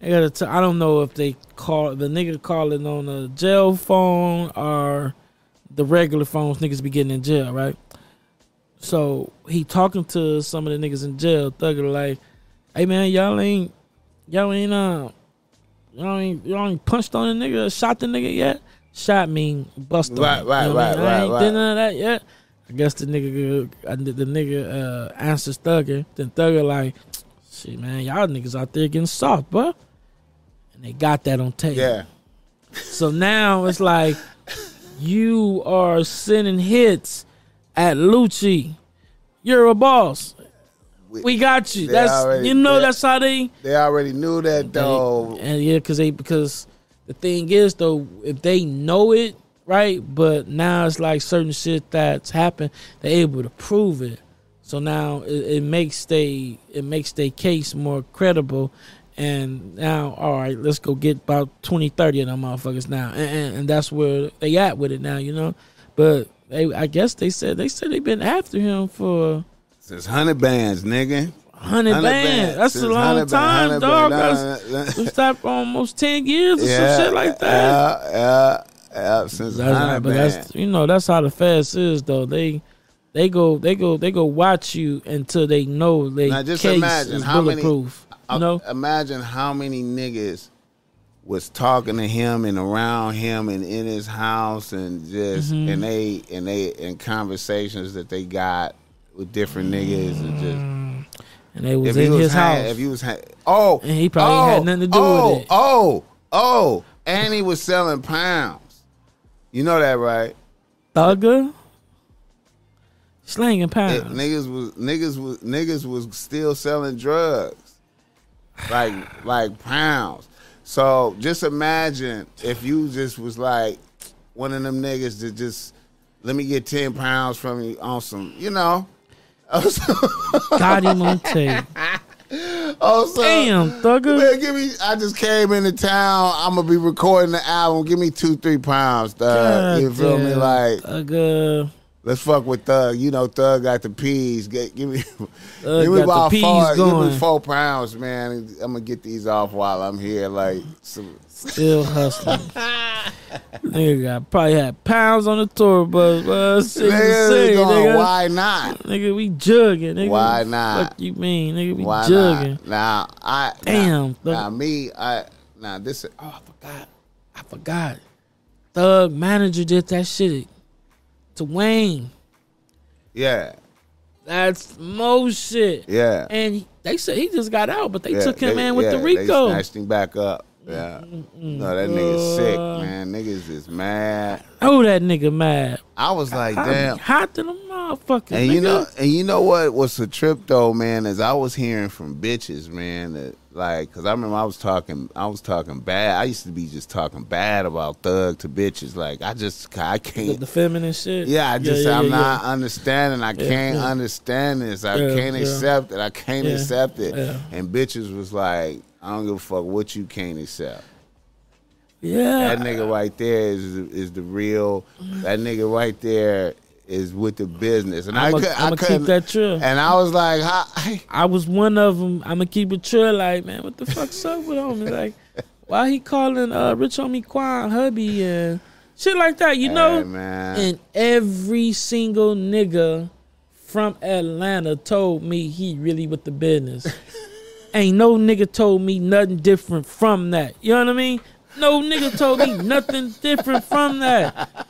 They got a ta- I don't know if they call the nigga calling on a jail phone or the regular phones niggas be getting in jail, right? So he talking to some of the niggas in jail. Thugger like, hey man, y'all ain't y'all ain't uh y'all ain't y'all ain't punched on the nigga, shot the nigga yet? Shot mean bust on Right, right, You know what I right, mean? I ain't right. did none of that yet. I guess the nigga uh, the nigga uh answers Thugger. Then Thugger like, shit man, y'all niggas out there getting soft, bro. And they got that on tape. yeah So now it's like you are sending hits at Lucci. You're a boss. We got you. That's already- you know they- that's how they they already knew that though. they- and yeah, because they because the thing is though, if they know it right, but now it's like certain shit that's happened, they're able to prove it. So now it, it makes they it makes their case more credible. And now, all right, let's go get about 20, 30 of them motherfuckers now, and, and, and that's where they at with it now, you know. But they, I guess they said they said they've been after him for Since hundred bands, nigga. Hundred 100 bands. That's a long time, 100 dog. bands. That's it's that almost ten years or yeah, some shit like that. Yeah, yeah, yeah. Since That's, hundred but that's you know that's how the fast is though. They they go they go they go watch you until they know they Now, just case imagine is how many- you know, Imagine how many niggas was talking to him and around him and in his house and just Mm-hmm. and they and they in conversations that they got with different niggas and just and they was if in was his hang- house. if he was hang- oh And he probably oh, had nothing to do oh, with it. oh oh and he was selling pounds you know that right Thugger, slanging pounds. It- niggas was niggas was niggas was still selling drugs, like like pounds. So just imagine if you just was like one of them niggas that just let me get ten pounds from you on some, you know. Got him on tape. oh, Damn, Thugger. Man, give me. I just came into town. I'm gonna be recording the album. Give me two, three pounds, Thug. you feel me? Goddamn, Like, Thugger. let's fuck with Thug. You know, Thug got the peas. Get, give me, Thug give me got the about four. Give me four pounds, man. I'm gonna get these off while I'm here. Like, some, Still hustling. nigga got probably had pounds on the tour bus. Nigga, going, nigga. why not? Nigga, we jugging. Nigga. Why not? Fuck you mean, nigga? We Why jugging. Now, I Damn, Now, now me, I now this. Is, Oh, I forgot. I forgot. Thug manager did that shit to Wayne. Yeah, That's most shit. yeah. And they said he just got out, but they Yeah, took him they- in with yeah, the They Rico. snatched him back up. Yeah. No, that nigga's sick, uh. man. Niggas is mad. Oh, that nigga mad. I was like, I damn. hot to the motherfucker. And you nigga. know, and you know what was a trip though, man? Is I was hearing from bitches, man, that like, cause I remember I was talking, I was talking bad. I used to be just talking bad about Thug to bitches. Like, I just, I can't. the feminine shit. Yeah, I just, yeah, I'm yeah, not understanding. I can't yeah. understand this. I Yeah, can't yeah. accept it. I can't Yeah, accept it. yeah. And bitches was like, I don't give a fuck what you can't accept. Yeah. That nigga right there is is the real. That nigga right there is with the business, and I I'ma could, I I'ma couldn't. keep that true. And I was like, I, I was one of them. I'm gonna keep it true. Like, man, what the fuck's up with him? Like, why he calling uh, Rich Homie Quan hubby and shit like that? You know. Hey, man. And every single nigga from Atlanta told me he really with the business. Ain't no nigga told me nothing different from that. You know what I mean? No nigga told me nothing different from that.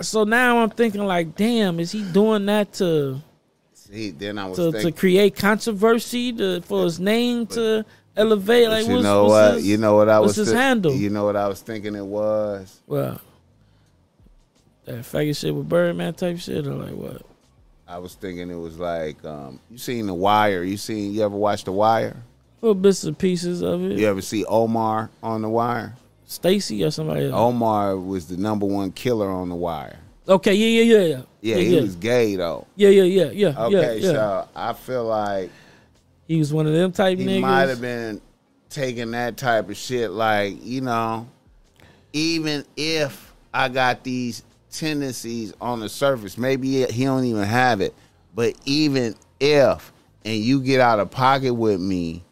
So now I'm thinking like, damn, is he doing that to See, then I was to, to create controversy to, for his name to elevate? Like, you what's, know what's what? his- you know what I was his thi- handle? You know what I was thinking it was. Well, that faggot shit with Birdman type shit, or like what? I was thinking it was like um, you seen The Wire. You seen you ever watch The Wire? Little bits and pieces of it. You ever see Omar on The Wire? Stacy or somebody else. Omar was the number one killer on The Wire. Okay, yeah, yeah, yeah, yeah. Yeah, yeah, he yeah. was gay though. yeah, yeah, yeah, yeah, Okay, yeah, so I feel like he was one of them type niggas. he niggas. might have been taking that type of shit. Like you know, even if I got these tendencies on the surface, maybe he don't even have it. But even if and you get out of pocket with me,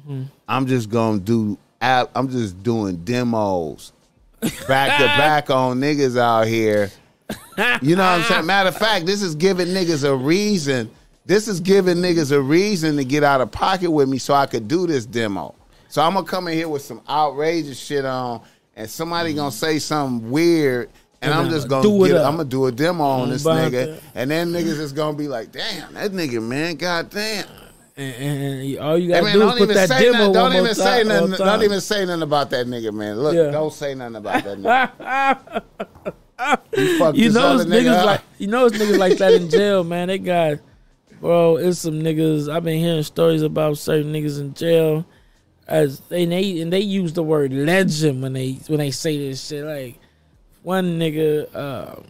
Mm-hmm. I'm just gonna do. I'm just doing demos back to back on niggas out here. You know what I'm saying? Matter of fact, this is giving niggas a reason. This is giving niggas a reason to get out of pocket with me so I could do this demo. So I'm gonna come in here with some outrageous shit on, and somebody gonna say something weird, and And I'm just gonna do it up. I'm gonna do a demo on this nigga, that. and then niggas is gonna be like, "Damn, that nigga, man, goddamn." and, and, all you gotta man, do is put that demo nothing. Don't even say nothing. Don't even say nothing about that nigga, man. Look, Yeah. don't say nothing about that nigga. you You know, it's nigga niggas up. like you know, it's niggas like that in jail, man. They got, bro. It's some niggas. I've been hearing stories about certain niggas in jail, as and they and they use the word legend when they when they say this shit. Like one nigga, uh,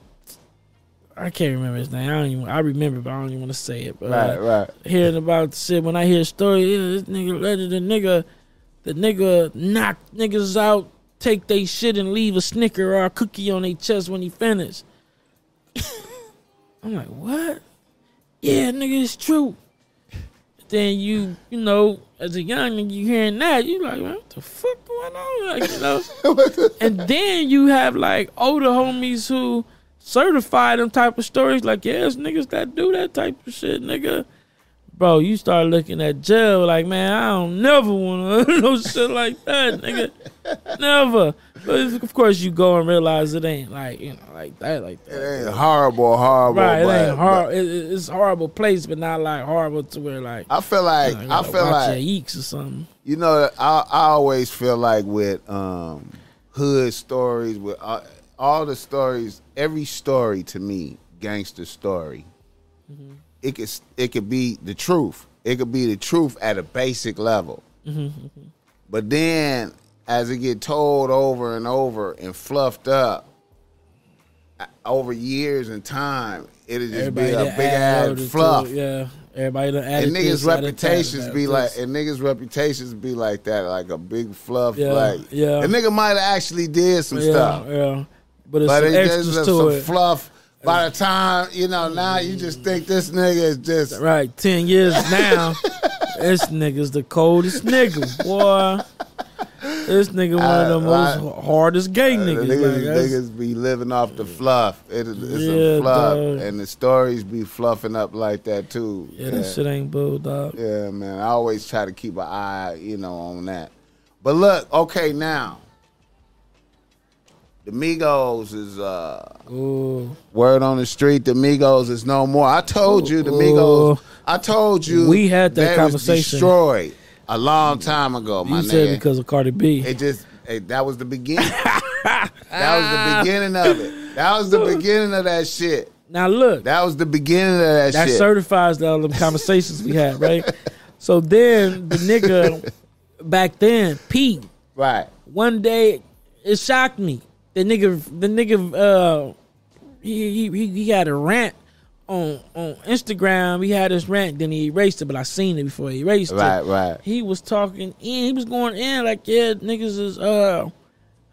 I can't remember his name. I don't even. I remember, but I don't even want to say it. But right, right. hearing about shit when I hear stories, yeah, this nigga legend, the nigga, the nigga knock niggas out, take they shit and leave a snicker or a cookie on their chest when he finished. I'm like, what? Yeah, nigga, it's true. Then you, you know, as a young nigga, you hearing that, you like, what the fuck going on? Like, you know. and then you have like older homies who certify them type of stories. Like, it's niggas that do that type of shit, nigga. Bro, you start looking at jail like, man, I don't never want to no shit like that, nigga. Never. But of course, you go and realize it ain't like you know like that, like that. It ain't horrible, horrible. Right, it but, ain't hard. It, it- it's horrible place, but not like horrible to where like I feel like you know, I feel like eeks or something. you know I I always feel like with um hood stories with uh, all the stories every story to me gangster story Mm-hmm. it could it could be the truth it could be the truth at a basic level Mm-hmm, but then as it get told over and over and fluffed up over years and time it'll just be a big ass it, fluff yeah. Everybody done added and niggas' this, reputations added be like, and niggas' reputations be like that, like a big fluff. Yeah, like, yeah. the nigga might have actually did some yeah, stuff, yeah. But it's but some it's extras just to some it. fluff. By the time you know, now you just think this nigga is just Right, ten years now, this nigga's the coldest nigga, boy. This nigga one of the Uh, most hardest gay the niggas. niggas, like, niggas be living off the fluff. It it's Yeah, a fluff, dog. and the stories be fluffing up like that too. yeah, that shit ain't bull, dog. Yeah, man. I always try to keep an eye, you know, on that. But look, okay, now the Migos is uh Ooh. word on the street. The Migos is no more. I told you the Migos. Ooh. I told you We had that conversation. destroyed a long time ago, my You said nigga. because of Cardi B. It just it, that was the beginning. that was the beginning of it. That was the beginning of that shit. now look, That was the beginning of that, that shit. certifies all the conversations we had, right? so then the nigga back then, Pete, right. one day it shocked me. The nigga, the nigga, uh, he he he, had a rant on on Instagram. He had his rant, then he erased it, but I seen it before he erased Right, it. right. right. He was talking in. He was going in like, yeah, niggas is uh.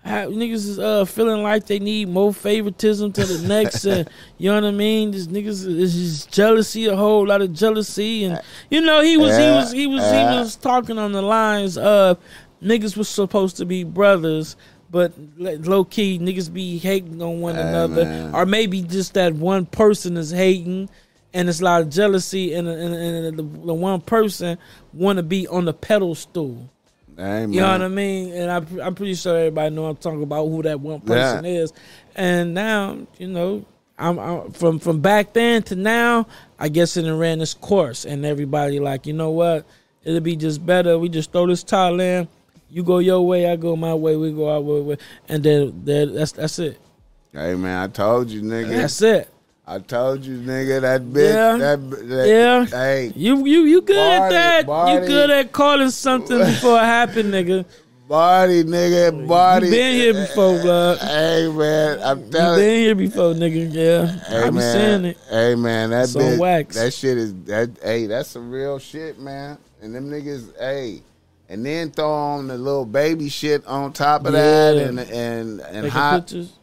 How, niggas is uh feeling like they need more favoritism to the next, and you know what I mean. This niggas is just jealousy, a whole lot of jealousy, and you know he was he was he was yeah. he was talking on the lines of niggas was supposed to be brothers, but low key niggas be hating on one Hey, another, man. or maybe just that one person is hating, and it's a lot of jealousy, and and, and the, the one person want to be on the pedestal. Hey, You know what I mean? And I, I'm pretty sure everybody know I'm talking about who that one person is. And now, you know, I'm, I'm from from back then to now. I guess it ran this course, and everybody like, you know what? It'll be just better. We just throw this tile in. You go your way, I go my way. We go our way, way. and then, then that's that's it. Hey man, I told you, nigga. That's it. I told you, nigga. That bitch. Yeah. That, that. Yeah. Hey, You you you good at that? Barty. You good at calling something before it happened, nigga? body, nigga. Body. You been here before, eh, eh, blood. Hey man, I'm telling You been here before, nigga. Yeah, Hey I be man, saying it. hey man, that on bitch, wax. that shit is that. Hey, that's some real shit, man. And them niggas, hey, and then throw on the little baby shit on top of that, and and and how pictures,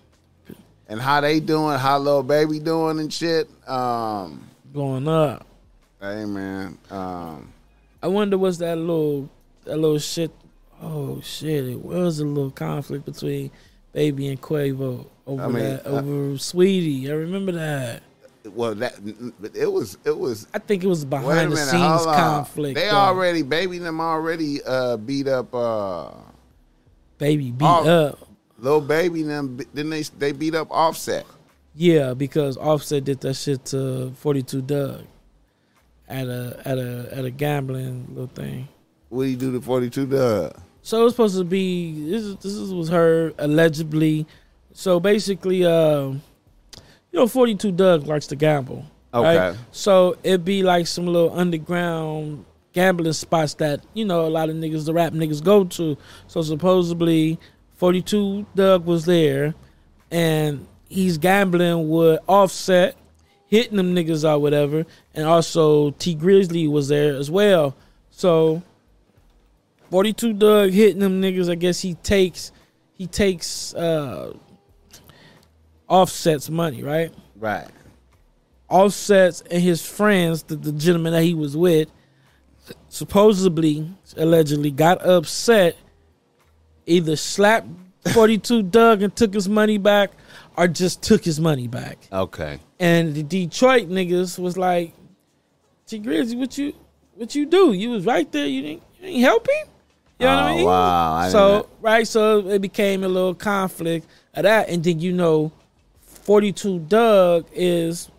and how they doing, how little baby doing and shit. Um, blowing up. hey man, um, I wonder what's that little that little shit. Oh shit! It was a little conflict between Baby and Quavo over I mean, that over Saweetie. I remember that. Well that it was it was. I think it was behind the minute, scenes conflict. They though. already baby them already uh beat up uh Baby beat Oh. up. little baby them. Then they they beat up Offset. Yeah, because Offset did that shit to Forty Two Dugg at a at a at a gambling little thing. What do you do to forty two Dugg? So it was supposed to be this. is- This was her allegedly. So basically, um, you know, Forty Two Dugg likes to gamble. Okay. Right? So it'd be like some little underground gambling spots that you know a lot of niggas, the rap niggas, go to. So supposedly, Forty Two Dugg was there, and he's gambling with Offset, hitting them niggas or whatever, and also Tee Grizzley was there as well. So. 42 Dugg hitting them niggas. I guess he takes he takes uh offsets money, right? Right. Offsets and his friends, the, the gentleman that he was with, supposedly, allegedly got upset, either slapped 42 Dugg and took his money back, or just took his money back. Okay. And the Detroit niggas was like, Tee Grizzley, what you what you do? You was right there, you didn't you ain't help him? You know what I Oh, mean? wow. I so right, so it became a little conflict of that, and then you know, forty two Dugg is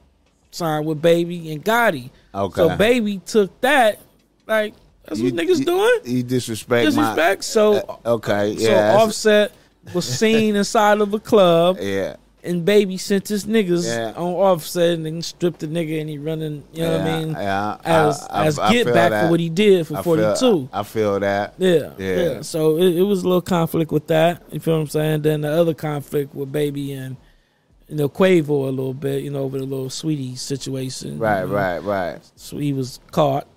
signed with Baby and Gotti. Okay. So Baby took that like that's what You- niggas you- doing. You disrespect, Disrespect. my. so Uh, okay. so Yeah. that's- Offset was seen inside of a club, Yeah. and Baby sent his niggas Yeah. on Offset and then stripped the nigga, and he running. You know what I mean? Yeah. As I- I- as I get feel back that. for what he did for I forty I, I feel that. Yeah, Yeah. yeah. So it, it was a little conflict with that. You feel what I'm saying? Then the other conflict with Baby and you know Quavo a little bit. You know over the little Saweetie situation. Right. you know. Right. Right. So he was caught.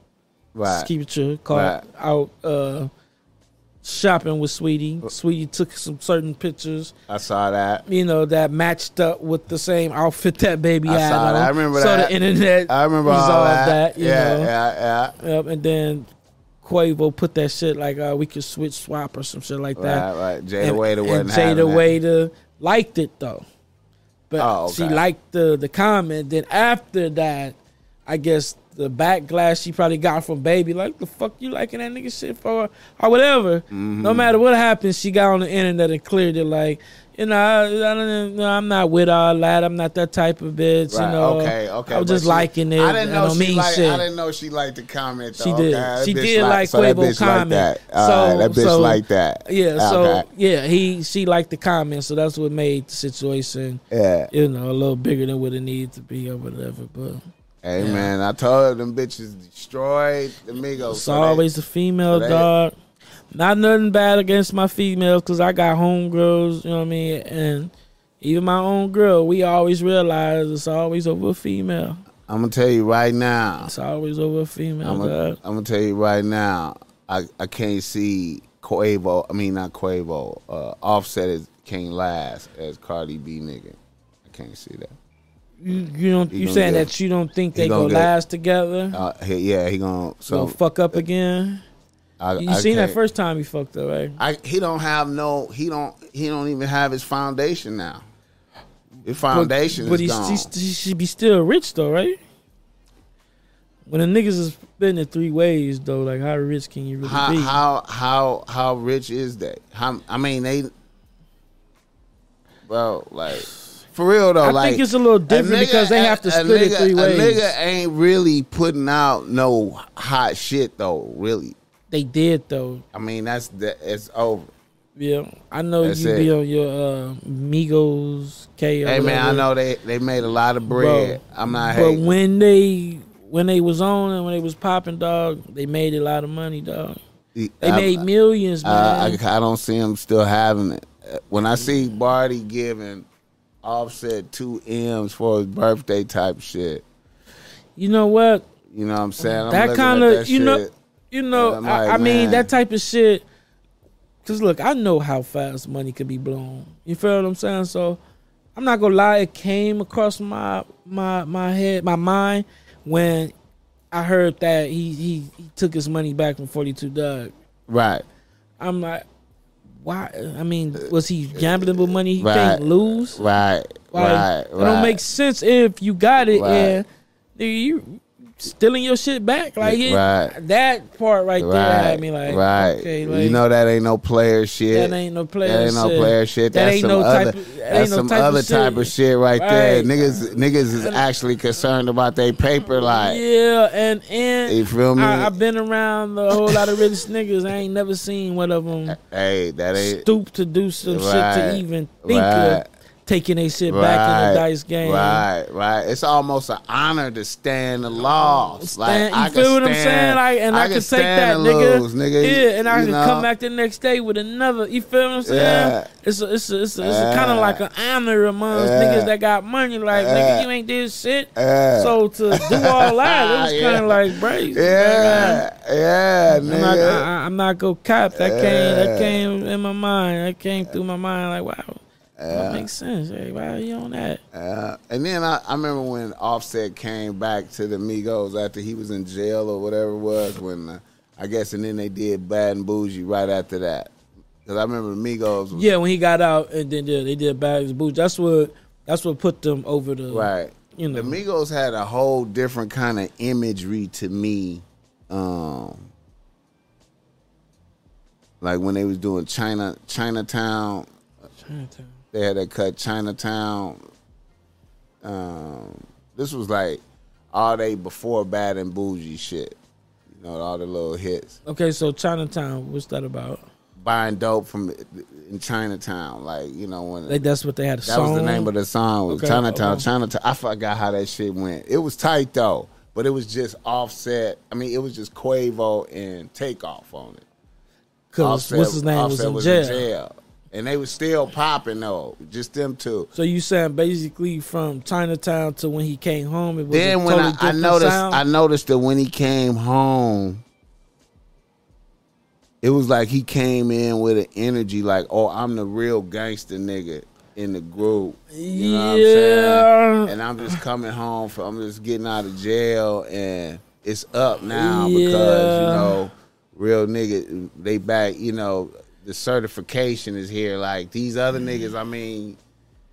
Right. keep it true. Caught out uh, shopping with Saweetie. Saweetie took some certain pictures. I saw that. You know that matched up with the same outfit that Baby I had saw that. I remember so that. the internet I remember all that. that. you yeah. know. Yeah. Yeah. Yep, and then Quavo put that shit like uh, we could switch swap or some shit like that. Right. Right. Jayda and, Wayda and wasn't Jayda having. Wayda liked it though, but Oh, she liked the the comment. Then after that, I guess the backlash she probably got from Baby, like the fuck you liking that nigga shit for or whatever. Mm-hmm. No matter what happens, she got on the internet and cleared it like. You know, I, I don't know, I'm not with all that. I'm not that type of bitch. Right. You know, okay. Okay. I was just she- liking it. I didn't know don't she mean liked. shit. I didn't know she liked the comment. Though. She did. Okay, She did like so Quavo comment. Like that. All So- that bitch so- like that. Yeah, so Okay. yeah, he she liked the comment, so that's what made the situation, Yeah. you know, a little bigger than what it needed to be or whatever. But Hey Yeah. man, I told them bitches destroyed the Migos. it's so they- always the female so they- dog. Not nothing bad against my females because I got homegirls, you know what I mean, and even my own girl, we always realize it's always over a female. I'm gonna tell you right now. It's always over a female. I'm gonna. I'm gonna tell you right now. I, I can't see Quavo. I mean not Quavo. Uh, Offset is can't last as Cardi B nigga. I can't see that. You, you don't. He You saying get- that you don't think they gonna gonna get- last together? Uh, he, yeah, he gonna so Gonna fuck up again? I, You I seen that can't- first time he fucked up, right? I, he don't have no. He don't. He don't even have his foundation now. His foundation but, but is he, gone. he, he should be still rich though, right? when the niggas is spending three ways though, like how rich can you really How be? how how how rich is that? How I mean they. Well, like for real though, I like think it's a little different nigga- because they have to a- a split it three ways. A nigga ain't really putting out no hot shit though. Really, They did though. I mean that's that. It's over. Yeah, I know That's you be it. on your uh, Migos K. Hey man, I know they they made a lot of bread. Bro, I'm not But hating. when they when they was on and when they was popping, dog, they made a lot of money, dog. They I- made millions, man. I, I, I don't see them still having it. When I see Cardi giving Offset two M's for his birthday type shit, you know what? you know what I'm saying? I'm that kind of you know shit. You know And I'm I, mean that type of shit because look i know how fast money could be blown you feel what i'm saying so i'm not gonna lie it came across my my my head my mind when i heard that he he, he took his money back from 42 Dugg right. i'm like why i mean was he gambling with money he Right. can't lose Right, like, right, it right. don't make sense if you got it Right. and you stealing your shit back. Like it, Right. that part right, there right, had me like, right. okay, like, you know that ain't no player shit. that ain't no player. That ain't no shit. player shit. That That's ain't some no other. type of- that that's ain't no some type of other type shit. of shit right, there. Niggas, niggas is actually concerned about their paper. Like, Yeah, and and you feel me? I, I've been around a whole lot of rich niggas. I ain't never seen one of them hey, that ain't stoop to do some shit to even think Right. of taking their shit back in the dice game. Right, right. It's almost an honor to stand the loss. Like you I feel can what I'm saying? Like, and I, can, take that, nigga. lose, nigga. Yeah, and I can know? come back the next day with another. You feel what I'm saying? Yeah. It's a, it's a, it's a, it's Yeah. kind of like an honor amongst Yeah. niggas that got money. Like, nigga, you ain't did shit. So to do all that, it was kind of like crazy. Yeah, yeah, I'm not, nigga. I, I- I'm not gonna cap. That came, that came in my mind. That came through my mind. Like, wow, that makes sense. Everybody are you on that? Uh, and then I, I remember when Offset came back to the Migos after he was in jail or whatever it was. When uh, I guess, and then they did Bad and Boujee right after that. Because I remember the Migos. Was, Yeah, when he got out and then yeah, they did bags boots. That's what that's what put them over the Right. You know, The Migos had a whole different kind of imagery to me. Um, like when they was doing China Chinatown, Chinatown. They had that cut Chinatown. Um, this was like all they before Bad and Boujee shit. You know, all the little hits. Okay, so Chinatown, what's that about? Buying dope from in Chinatown, like you know when Like that's what they had a That song. was the name of the song. Was Okay, Chinatown, okay. Chinatown. I forgot how that shit went. It was tight though, but it was just offset. I mean, it was just Quavo and Takeoff on it. Because what's his name was, Offset in, jail. And they was still popping though. Just them two. So you saying basically from Chinatown to when he came home, it was Then a when totally I, I noticed, sound? I noticed that when he came home, it was like he came in with an energy like, "Oh, I'm the real gangster nigga in the group." You know what I'm saying? And I'm just coming home from I'm just getting out of jail and it's up now Yeah. because you know real nigga they back you know the certification is here like these other niggas I mean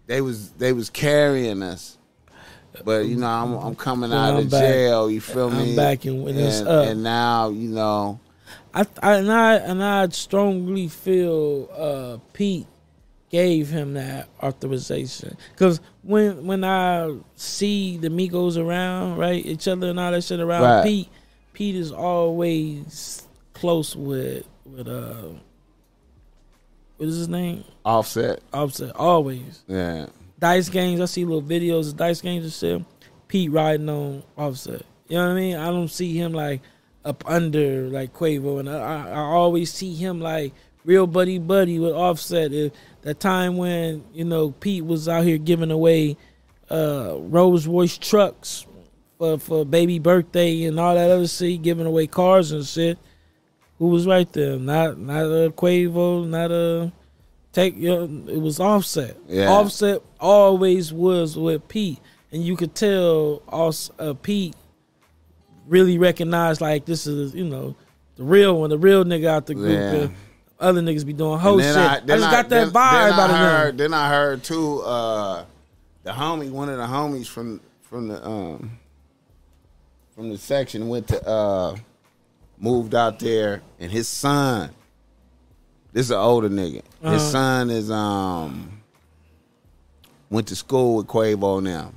they was they was carrying us but you know I'm I'm coming out I'm of back. jail you feel me? I'm me back and when and, up. and now you know I, I and I and I strongly feel uh, Pete gave him that authorization because when when I see the Migos around right each other and all that shit around Right. Pete, Pete is always close with with uh what is his name offset Offset always yeah dice games. I see little videos of dice games and shit. Pete riding on Offset. You know what I mean? I don't see him like up under like Quavo, and I, I, I always see him like real buddy buddy with Offset. If that time when you know Pete was out here giving away uh, Rolls Royce trucks for for baby birthday and all that other shit, giving away cars and shit. Who was right there? Not not a Quavo, not a take. You know, it was Offset. Yeah. Offset always was with Pete, and you could tell also, uh, Pete really recognized like this is you know the real one, the real nigga out the group. Yeah. Other niggas be doing whole shit. then I, then just got that then- vibe then out I of heard, them. Then I heard too, uh, the homie, one of the homies from from the um from the section went to uh moved out there and his son this is an older nigga. His Uh-huh. son is um went to school with Quavo now.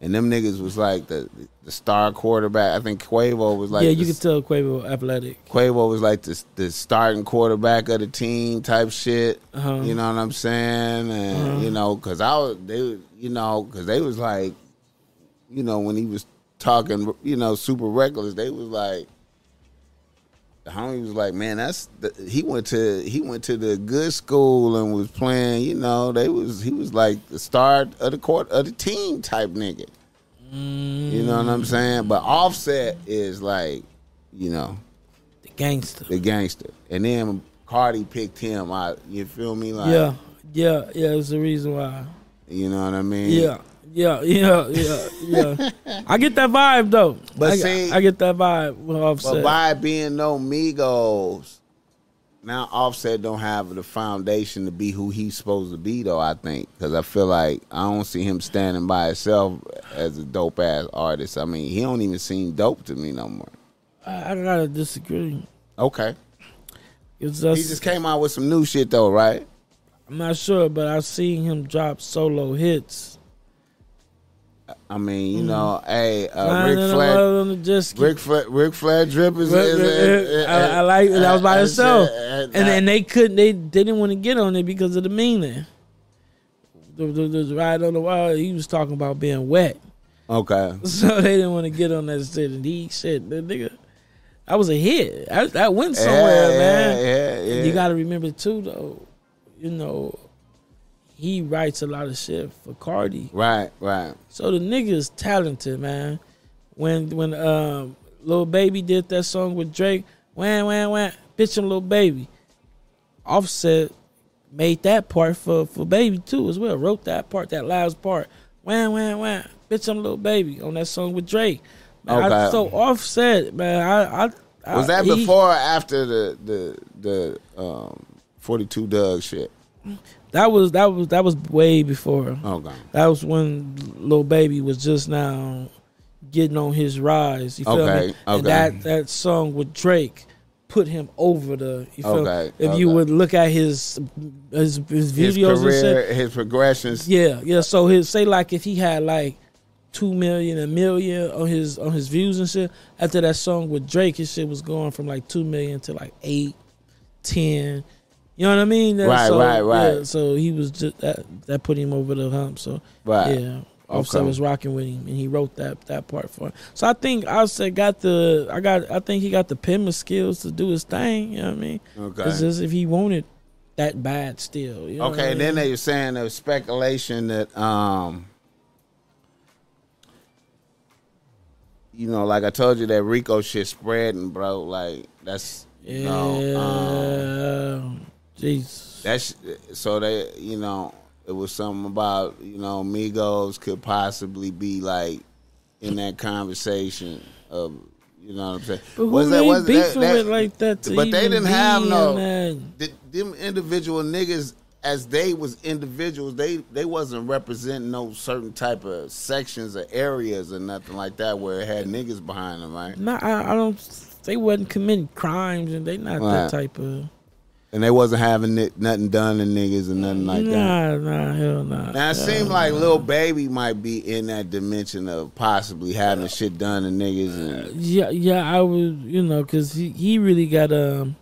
And them niggas was like the the star quarterback. I think Quavo was like yeah, the you could tell Quavo athletic. Quavo was like the the starting quarterback of the team type shit. Uh-huh. You know what I'm saying? And Uh-huh. you know, cause I was they, you know, cause they was like, you know, when he was talking, you know, super reckless, they was like. The homie was like, man, that's the, he went to he went to the good school and was playing. You know, they was he was like the star of the court of the team type nigga. You know what I'm mm. saying? But Offset is like, you know, The gangster. the gangster. And then Cardi picked him out. You feel me? Like, yeah, yeah, yeah. It's the reason why. You know what I mean? Yeah, yeah, yeah, yeah, yeah. I get that vibe though. But I, see- I get that vibe with But Offset. by it being no Migos, now Offset don't have the foundation to be who he's supposed to be, though. I think because I feel like I don't see him standing by himself as a dope ass artist. I mean, he don't even seem dope to me no more. I, I gotta disagree. Okay, It's he just, just came out with some new shit though, right? I'm not sure, but I've seen him drop solo hits. I mean, you know, hey, uh, Flying Ric in the Flair, world on the jet ski. Ric Flair, Ric Flair drip is. Ric- is- Ric- is- I, I like that was by itself, and then they couldn't. They didn't want to get on it because of the meaning. The, the, the ride on the wall, he was talking about being wet, Okay, so they didn't want to get on that shit. And he shit, the nigga, that was a hit. I, that went somewhere, yeah, man. Yeah, yeah, yeah. You got to remember too, though. You know, he writes a lot of shit for Cardi. right, right. So the nigga is talented, man. When when um little Baby did that song with Drake, wham wham wham, bitch him Lil Baby. Offset made that part for for Baby too as well. Wrote that part, that last part. Wham wham wham, bitch him Lil Baby on that song with Drake. Man, I- so Offset, man, I, I I- Was that he- before or after the the the um, forty two Dugg shit? That was that was that was way before. Oh, okay. That was when little Baby was just now getting on his rise. You feel Okay, me? And that that song with Drake put him over the. You feel Okay, If you would look at his his, his His videos and shit. career, his progressions. Yeah, yeah. So his say like if he had like two million, a million on his on his views and shit. After that song with Drake, his shit was going from like two million to like eight, ten. You know what I mean? That- Right, so, right, right. yeah, so he was just that that put him over the hump. So Right. yeah. Offset Okay. was rocking with him, and he wrote that that part for him. So I think Offset got the I got I think he got the penman skills to do his thing. You know what I mean? Okay. It's just if he wanted that bad still. You know I Okay, mean? then they were saying there was speculation that um you know, like I told you that Rico shit spreading, bro. Like that's you Yeah. know, um, Jesus. that's so they you know, it was something about, you know, Migos could possibly be like in that conversation of you know what I'm saying? But who Was they that- was that- beefing that- with like that? To but they didn't have no-? Th- them individual niggas as they was individuals they they wasn't representing no certain type of sections or areas or nothing like that where it had niggas behind them right Nah, I, I don't. They wasn't committing crimes, and they not Right. that type of. And they wasn't having it, nothing done to niggas and nothing like that nah, nah, hell nah. now it Hell seemed nah. like Lil Baby might be in that dimension of possibly having shit done to niggas and Yeah, yeah, I was, you know, because he, he really got um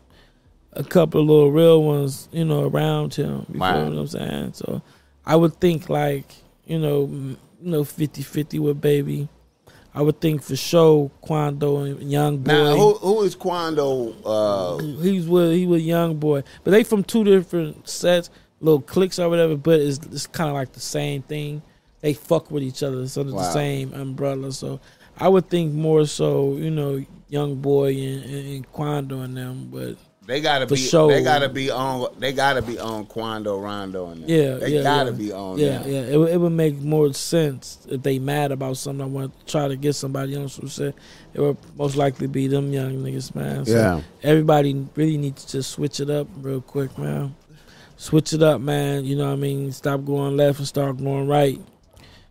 a couple of little real ones, you know, around him. You Wow. feel what I'm saying? So I would think like, you know, you know, 50-50 with baby. I would think for sure Quando and Young Boy. now who who is Quando uh He's with he was young boy, but they from two different sets, little cliques or whatever. But it's it's kind of like the same thing. They fuck with each other, it's under Wow. the same umbrella. So I would think more so, you know, young boy and, and, and Quando and them. But they gotta For be sure. they gotta be on they gotta be on Quando Rondo and them. yeah, they yeah, gotta yeah. be on Yeah, them. yeah. It, would- it would make more sense if they mad about something. I want to try to get somebody on some shit. It would most likely be them young niggas, man. So Yeah. everybody really needs to just switch it up real quick, man. Switch it up, man. You know what I mean? Stop going left and start going right.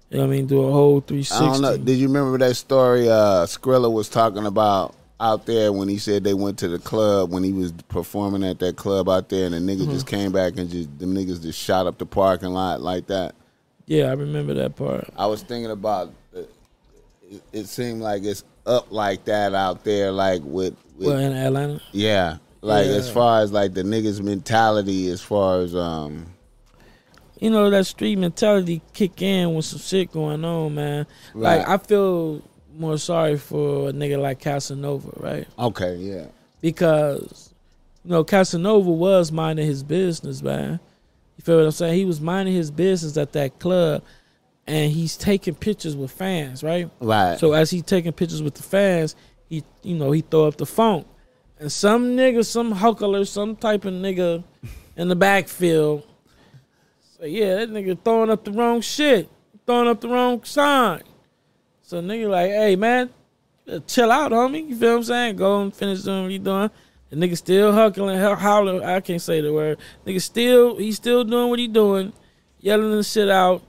You know what I mean? Do a whole 360. I don't know. Did you remember that story uh Skrilla was talking about out there when he said they went to the club when he was performing at that club out there and the nigga Mm-hmm. just came back and just the niggas just shot up the parking lot like that. Yeah, I remember that part. I was thinking about it, it seemed like it's up like that out there like with, with Well, in Atlanta. yeah. Like Yeah. as far as like the niggas mentality as far as um you know that street mentality kick in with some shit going on, man. Like I feel more sorry for a nigga like Casanova, right? okay, yeah. Because you know Casanova was minding his business, man. You feel what I'm saying? He was minding his business at that club, and he's taking pictures with fans, right? Right. So as he taking pictures with the fans, he you know he throw up the phone, and some nigga, some huckler, some type of nigga in the backfield, say, yeah, that nigga throwing up the wrong shit, throwing up the wrong sign. So nigga like, hey man, chill out, homie. You feel what I'm saying? Go and finish doing what you doing. The nigga still huckling, howl- howling. I can't say the word. Nigga still, he's still doing what he doing, yelling the shit out.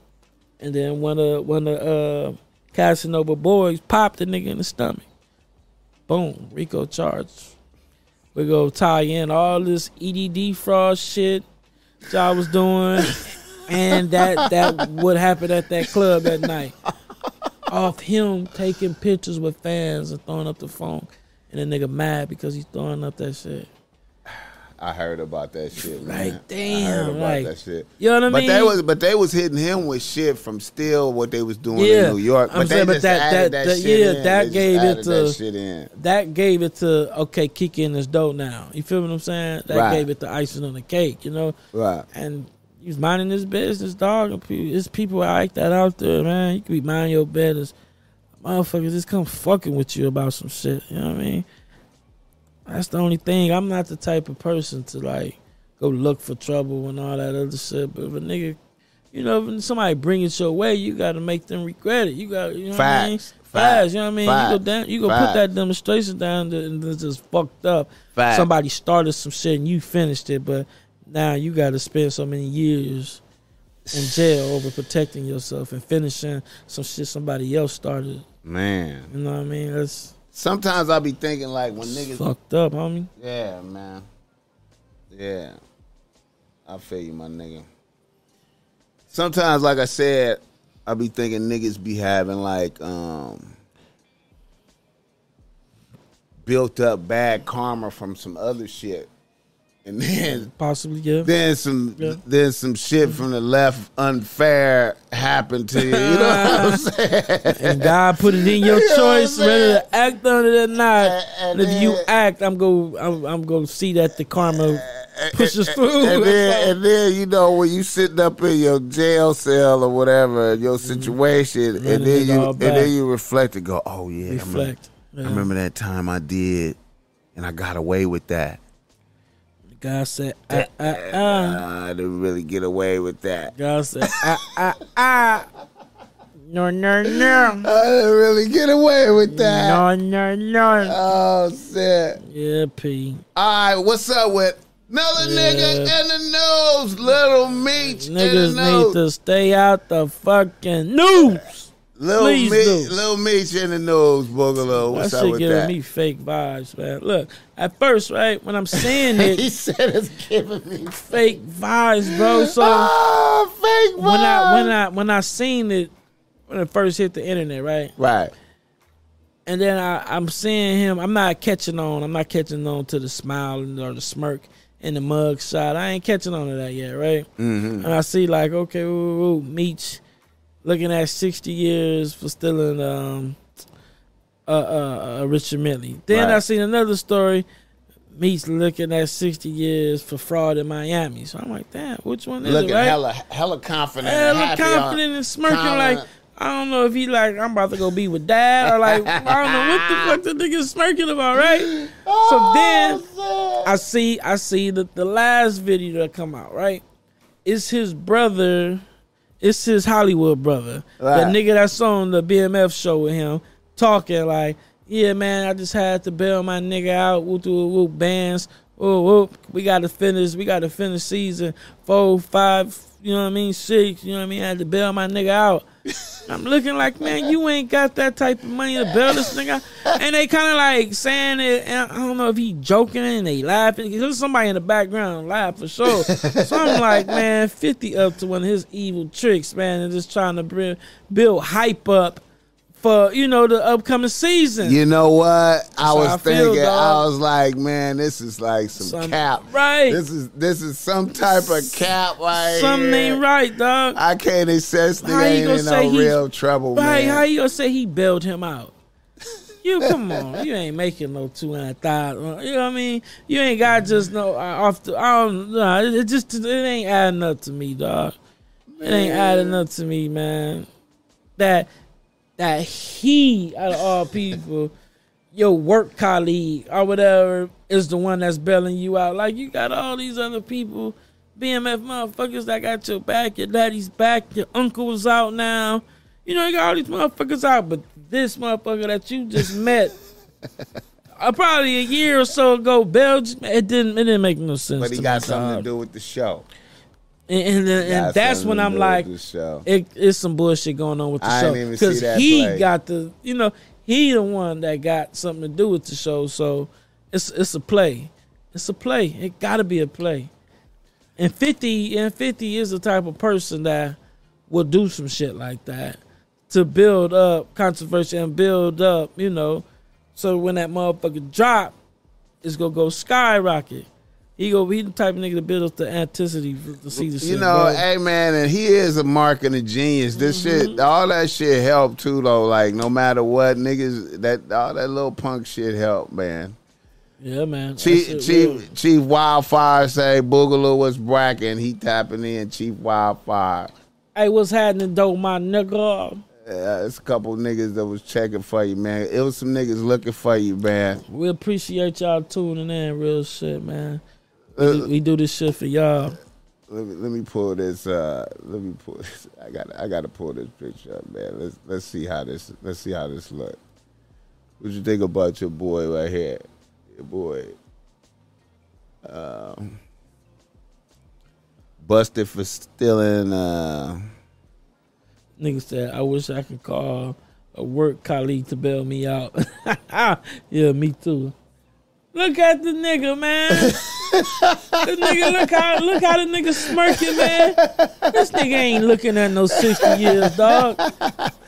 And then one of one of uh, Casanova boys popped the nigga in the stomach. Boom, Rico charge. We go tie in all this EDD fraud shit y'all was doing, and that that what happened at that club that night. Off him taking pictures with fans and throwing up the phone, and the nigga mad because he's throwing up that shit. I heard about that shit, man. Like, I heard damn, about like, that shit. You know what I mean? But they was but they was hitting him with shit from still what they was doing Yeah, in New York. I'm But they saying, but just that- added that- that, that- shit yeah, in. that They gave it to- that shit in. that gave it to okay, kick in this dough now. You feel what I'm saying? That Right. gave it the icing on the cake, you know. Right. And he's minding his business, dog. There's people like that out there, man. You can be minding your business. Motherfuckers just come fucking with you about some shit. You know what I mean? That's the only thing. I'm not the type of person to like go look for trouble and all that other shit. But if a nigga, you know, when somebody bring it your way, you got to make them regret it. You got, to, you know what I mean? Facts. Facts. You know what I mean? You go down, you go put that demonstration down and it's just fucked up. Facts. Somebody started some shit and you finished it, but now you got to spend so many years in jail over protecting yourself and finishing some shit somebody else started. Man. You know what I mean? That's Sometimes I be thinking like when niggas fucked up, homie. Yeah, man. Yeah. I feel you, my nigga. Sometimes, like I said, I be thinking niggas be having like um built up bad karma from some other shit. And then Possibly, yeah. then some Yeah. then some shit from the left unfair happened to you. You know what I'm saying? and God put it in your You choice, whether to act on it or not. And- And, and if you act, I'm go, I'm, I'm going to see that the karma pushes through. And then, and then you know when you sitting up in your jail cell or whatever, your mm-hmm. situation, Running and then you and then you reflect and go, "Oh yeah, I remember, reflect. I remember that time I did, and I got away with that. God said, ah, ah, ah. Uh, I didn't really get away with that. God said, ah, ah, ah. No, no, no. I didn't really get away with that. No, no, no. Oh shit! Yeah, P. All right, what's up with another Yeah. nigga in the news? Little the Niggas need to stay out the fucking news. Little Please Meech, do. Little Meech in the news, Boogaloo. What's that up with giving that? me fake vibes, man. Look, at first, right, when I'm saying it, he said it's giving me fake vibes, bro. So oh, fake when I when. I when I seen it when it first hit the internet, right? right, And then I, I'm seeing him. I'm not catching on. I'm not catching on to the smile or the smirk in the mug shot. I ain't catching on to that yet, right? mm-hmm. And I see like, okay, ooh, ooh, Meech looking at 60 years for stealing um uh uh, uh Richard Mille. Then I Right. seen another story. Meech looking at 60 years for fraud in Miami. So I'm like, damn, which one is looking it, right? hella, hella confident, Hella confident and smirking confident. like I don't know if he like I'm about to go be with dad or like I don't know what the fuck the nigga smirking about, right? So then Oh, I see I see that the last video that come out, right? It's his brother, it's his Hollywood brother. Right. That nigga that's on the BMF show with him talking like, yeah, man, I just had to bail my nigga out, whoop whoop whoop bands, oh, oh, we got to finish. We got to finish season four, five. You know what I mean? Six. You know what I mean? I had to bail my nigga out. I'm looking like, man, you ain't got that type of money to bail this nigga. And they kind of like saying it. And I don't know if he joking and they laughing. There's somebody in the background laugh for sure. so I'm like, man, 50 up to one of his evil tricks, man, and just trying to bring, build hype up for you know the upcoming season. You know what? I was I feel, thinking. I was like, man, this is like some, Some- cap. right. This is this is some type of cap right Something here. ain't right, dog. I can't assess you ain't gonna in say no he- real trouble, Right? man. How you gonna say he bailed him out? You come on, you ain't making no two hundred thousand. You know what I mean? You ain't got just no uh, off the. I don't know. It just it ain't adding up to me, dog. It ain't adding up to me, man. That that he out of all people, your work colleague or whatever is the one that's bailing you out. Like you got all these other people, BMF motherfuckers that got your back. Your daddy's back. Your uncle's out now. You know you got all these motherfuckers out, but this motherfucker that you just met. Uh, probably a year or so ago, Belgium. It didn't. It didn't make no sense. but he got me, something to do with the show. And, and, and that's when I'm like, it, it's some bullshit going on with the I show didn't even see that he play. got the, you know, he the one that got something to do with the show. So it's it's a play. It's a play. It got to be a play. And fifty and fifty is the type of person that will do some shit like that to build up controversy and build up, you know, so when that motherfucker drop, it's gonna go skyrocket. He go he the type of nigga to build up the anticipation to see the shit. You know, grow. hey man, and he is a marketing genius. This Mm-hmm. shit, all that shit helped too, though. Like no matter what, niggas, that all that little punk shit helped, man. yeah, man. Chief Chief real. Chief Wildfire say Boogaloo was bracking. He tapping in. Chief Wildfire. Hey, what's happening though, my nigga? Uh, it's a couple niggas that was checking for you, man. It was some niggas looking for you, man. We appreciate y'all tuning in, real shit, man. We, Uh, do- we do this shit for y'all. let me let me pull this. Uh, let me pull. This. I got I got to pull this picture up, man. Let's let's see how this let's see how this look. What you think about your boy right here? Your boy. Um, busted for stealing. Uh, Nigga said, I wish I could call a work colleague to bail me out. yeah, me too. Look at the nigga, man. this nigga, look how look how the nigga smirking, man. This nigga ain't looking at no sixty years, dog.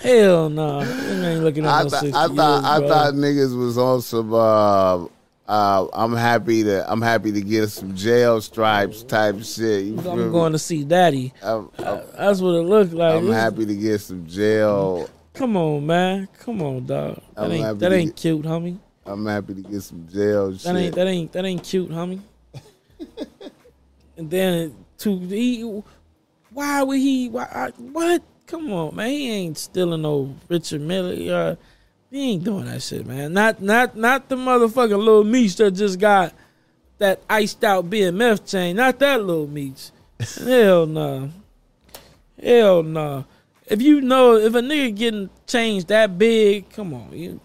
Hell no, ain't looking at I, no th- sixty I years. thought I bro. thought niggas was on some. Uh, uh, I'm happy to I'm happy to get some jail stripes type shit. You I'm me? going to see Daddy. I'm, I'm, That's what it looked like. I'm happy to get some jail. Come on, man. Come on, dog. That I'm ain't that ain't get- cute, homie. I'm happy to get some jail That shit. ain't that ain't that ain't cute, homie. and then to he, why would he? Why? I, what? Come on, man. He ain't stealing no Richard Miller. Uh, he ain't doing that shit, man. Not not not the motherfucking little Meech that just got that iced out BMF chain. Not that little Meech. Hell no. Hell no. If you know if a nigga getting changed that big, come on, you.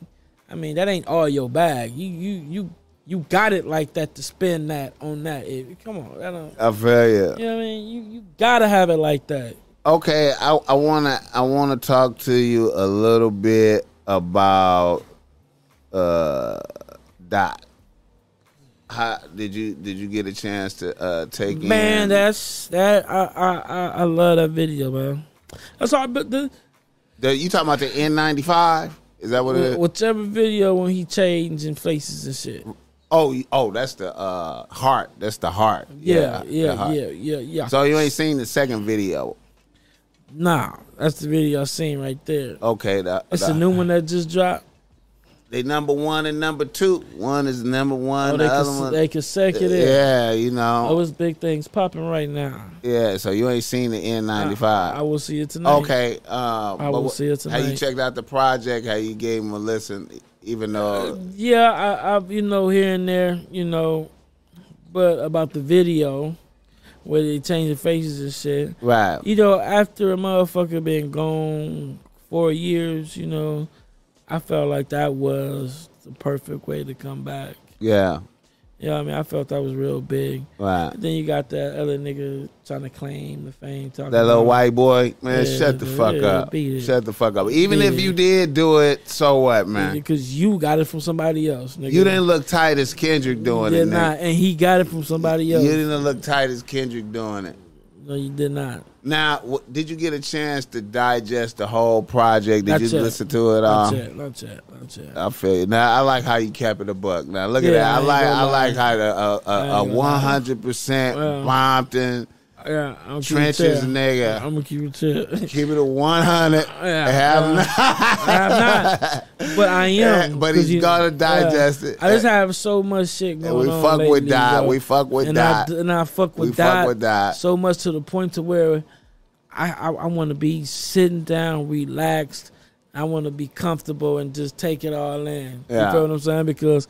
I mean that ain't all your bag. You you you you got it like that to spend that on that. If- come on, that don't. I feel you. You know what I mean? You you gotta have it like that. Okay, I, I wanna I wanna talk to you a little bit about uh Dot. How did you did you get a chance to uh take Man, in that's that. I I I, I love that video, man. That's all. But the the, you talking about the N95? Is that what it is? whichever video when he changing faces and shit. Oh, oh, that's the uh heart. That's the heart. Yeah, yeah, heart. yeah, yeah, yeah. So you ain't seen the second video? nah, that's the video I seen right there. Okay, the, It's the- a new one that just dropped. They number one and number two. One is number one. Oh, the they other cons- one, they consecutive. yeah, you know, Oh, it's big things popping right now. yeah. So you ain't seen the N95. I five. will see it tonight. Okay, um, I will see it tonight. How you checked out the project? How you gave him a listen, even though Yeah, I, I, you know, here and there, you know, but about the video where they change the faces and shit. right? You know, after a motherfucker been gone four years, you know, I felt like that was the perfect way to come back. Yeah, You know what I mean? I felt that was real big. Right. Then you got that other nigga trying to claim the fame. Talking That little white boy, man, Yeah, shut the yeah, fuck yeah, up. Shut the fuck up. Even if you did do it, so what, man? Because you got it from somebody else. Nigga. You didn't look tight as Kendrick doing it. not, and he got it from somebody else. You didn't look tight as Kendrick doing it. No, you did not. Now, w- did you get a chance to digest the whole project? Did Not you yet. listen to it all? Not yet. Not yet. Not yet. I feel you. Now I like how you kept it a buck. Now look at that. I like I like how the uh, uh, uh, lie. one hundred percent Well. Yeah, I'm trenches nigga. I'm gonna keep it chill. Keep it a one hundred. Yeah, Have uh, not. I have not, but I am. But 'cause he's gonna digest it. I just have so much shit And going we on. fuck with lately, bro. We fuck with and. I, and I fuck with We fuck with Dot. so much to the point to where I I, I want to be sitting down, relaxed. I want to be comfortable and just take it all in. Yeah. You feel what I'm saying? Because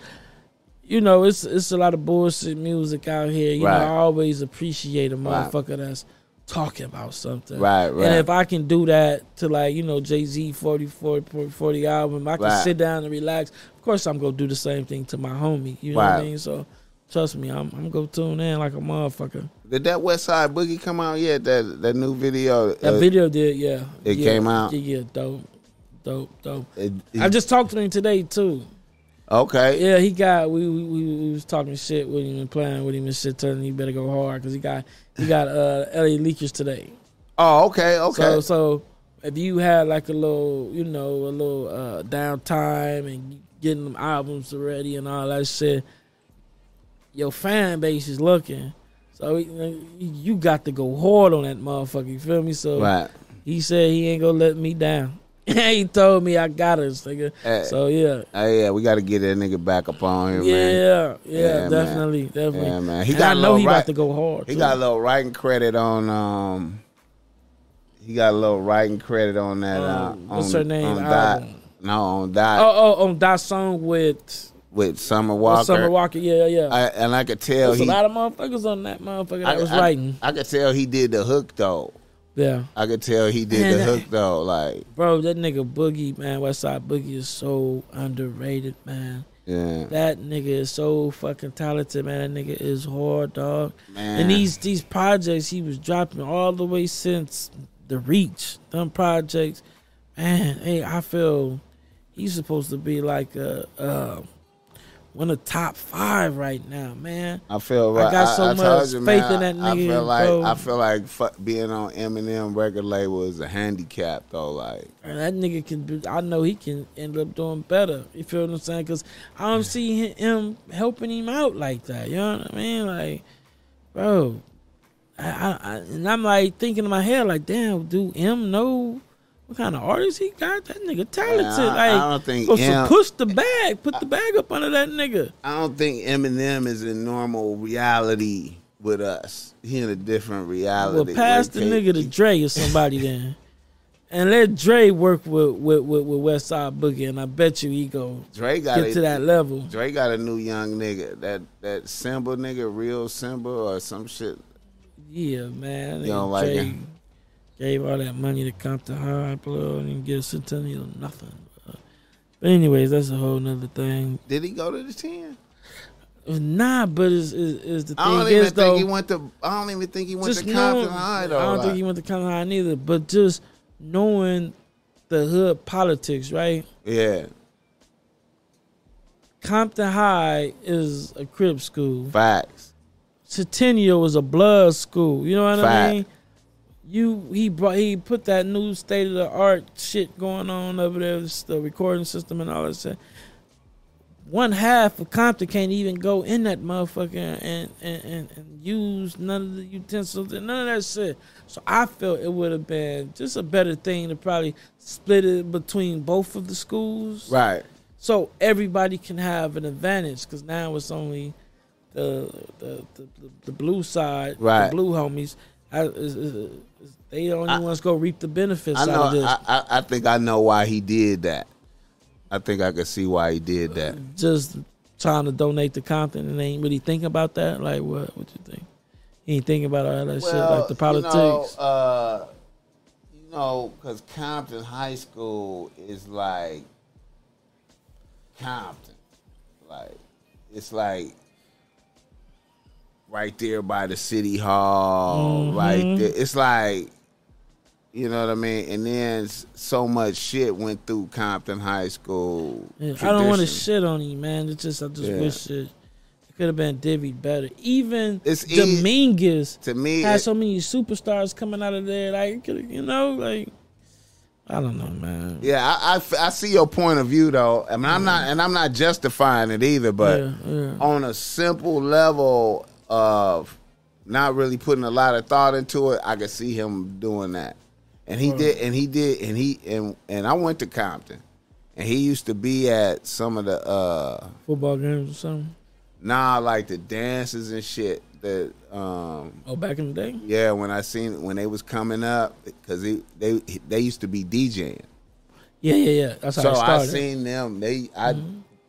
you know it's it's a lot of bullshit music out here. You Right. know, I always appreciate a Right. motherfucker that's talking about something. Right, right. And if I can do that to like, you know, Jay Z 40, 40, 40 album, I can Right. sit down and relax. Of course, I'm going to do the same thing to my homie. You know what I mean? So trust me, I'm, I'm going to tune in like a motherfucker. Did that West Side Boogie come out yet? That that new video. That uh, video did, yeah. it Yeah, came out? Yeah, yeah, dope. Dope, dope. it- it- I just talked to him today, too. Okay. Yeah, he got, we, we, we, was talking shit with him and playing with him and shit, telling him he better go hard because he got, he got uh, LA Leakers today. Oh, okay, okay. So so if you had like a little, you know, a little uh downtime and getting them albums ready and all that shit, your fan base is looking. So you you got to go hard on that motherfucker. You feel me? So right. he said he ain't gonna let me down. he told me I got us, nigga. Eh. So yeah. Hey, yeah, we got to get that nigga back up on here, man. Yeah, yeah, Yeah, man. definitely, definitely. Yeah, man. He And got I know he right- about to go hard. He too. got a little writing credit on. um He got a little writing credit on that. Uh, Um, what's on, her name? On album? No, on Dot Oh, oh, on that song with with Summer Walker. Summer Walker. Yeah, yeah. I, and I could tell There's he. a lot of motherfuckers on that motherfucker I, was I- writing. I could tell he did the hook though. Yeah, I could tell he did Man, the hook though. Like, bro, that nigga Boogie, man, Westside Boogie is so underrated, man. yeah, That nigga is so fucking talented, man. That nigga is hard, dog. man. And these these projects he was dropping all the way since the Reach, them projects, man. Hey, I feel he's supposed to be like a. Uh, one of the top five right now, man. I feel like I got so I, much you, faith man, in that nigga. I feel like bro. I feel like being on Eminem record label is a handicap though. Like, And that nigga can be, I know he can end up doing better. You feel what I'm saying? Because I don't see him helping him out like that. You know what I mean? Like, bro. I, I, I and I'm like thinking in my head, like, damn, do Em know what kind of artist he got? That nigga talented. Man, I- I don't think oh, supposed to M- push the bag, put the bag up under that nigga. I don't think Eminem is in normal reality with us. He in a different reality. Well, pass the Like, nigga to Dre or somebody then. And let Dre work with with, with, with West Side Boogie, and I bet you he go Dre got get a, to that level. Dre got a new young nigga. That that Simba nigga, real Simba or some shit. Yeah, man. You don't like Jay it? Gave all that money to Compton High, blood, and a Centennial nothing. But anyways, that's a whole nother thing. Did he go to the ten? Nah, but is the I don't thing even is though, think he went to. I don't even think he went to knowing, Compton High though. I don't like- think he went to Compton High neither. But just knowing the hood politics, right? yeah, Compton High is a Crip school. facts. Centennial is a blood school. You know what I mean? You he brought he put that new state of the art shit going on over there, the recording system and all that shit. One half of Compton can't even go in that motherfucker and and, and, and use none of the utensils and none of that shit. So I felt it would have been just a better thing to probably split it between both of the schools Right. so everybody can have an advantage because now it's only the the, the, the, blue side, Right. the blue homies. I, they the only I- ones go reap the benefits I out of know. this. I, I I think I know why he did that. I think I could see why he did that. Just trying to donate to Compton and they ain't really thinking about that. Like what? What you think? He ain't thinking about all that shit like the politics. You know, uh, you know, because Compton High School is like Compton. Like, it's like right there by the city hall, right Mm-hmm. there. It's like, you know what I mean. And then so much shit went through Compton High School. Yeah, I don't want to shit on you, man. It's just I just Yeah. wish it, it could have been divvied better. Even It's Dominguez To me, had it- so many superstars coming out of there. Like, you know, like I don't know, man. Yeah, I I see your point of view though. I mean, I'm not, and I'm not justifying it either. But on a simple level of not really putting a lot of thought into it, I could see him doing that. And he did, and he did, and he and and I went to Compton, and he used to be at some of the uh Football games or something. nah like the dances and shit that um Oh, back in the day. yeah when I seen when they was coming up because they they they used to be DJing. Yeah, yeah, yeah. That's how So I seen them. They I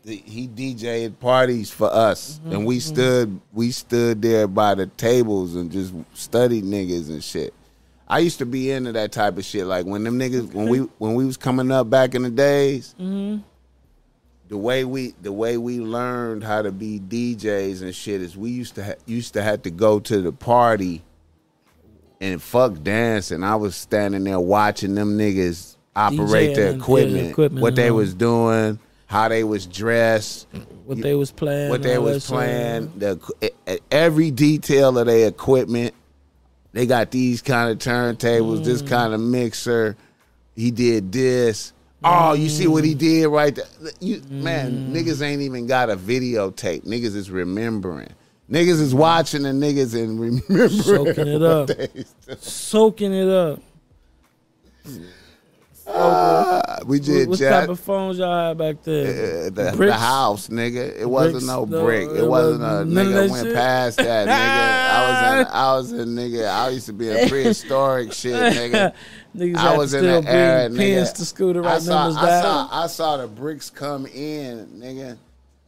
th- he DJ'd parties for us, and we stood we stood there by the tables and just studied niggas and shit. I used to be into that type of shit. Like when them niggas when we when we was coming up back in the days. Mm-hmm. The way we the way we learned how to be DJs and shit is we used to ha- used to have to go to the party and fuck dance, and I was standing there watching them niggas operate their equipment, the equipment what they was doing, how they was dressed, what they was playing. what they was playing, the every detail of their equipment. They got these kind of turntables, this Mm. kind of mixer. He did this. Oh, you see what he Mm. did right there? You, Man, niggas ain't even got a videotape. Niggas is remembering. Niggas is watching the niggas and remembering. Soaking it up. they used to- Soaking it up. Ah, we What, did what type of phones y'all had back then? Uh, the, the house, nigga. It wasn't Bricks? no No, brick. It, it wasn't a wasn't none nigga went shit? past that, nigga. I was in I was in nigga. I used to be in prehistoric shit, nigga. Niggas I was in the era, nigga. to school to I saw, I down. saw I saw the bricks come in, nigga.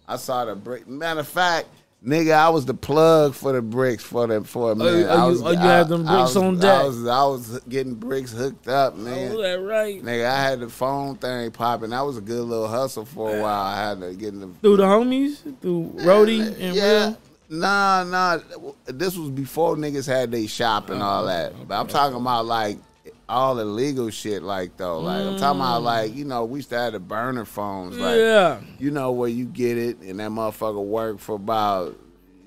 I saw the brick. Matter of fact, nigga, I was the plug for the bricks for the for a oh, minute. oh, I you- was, oh, you I- had them I bricks was- on I deck. was I was getting bricks hooked up, man. Oh, that right. Nigga, I had the phone thing popping. That was a good little hustle for a while. I had to get in the Through the homies, through Rody and yeah. Real. Nah, nah. This was before niggas had they shop and oh, all that. But I'm talking about like all the legal shit, like though. Like I'm talking about mm. like you know we used to have the burner phones, like yeah. you know where you get it and that motherfucker work for about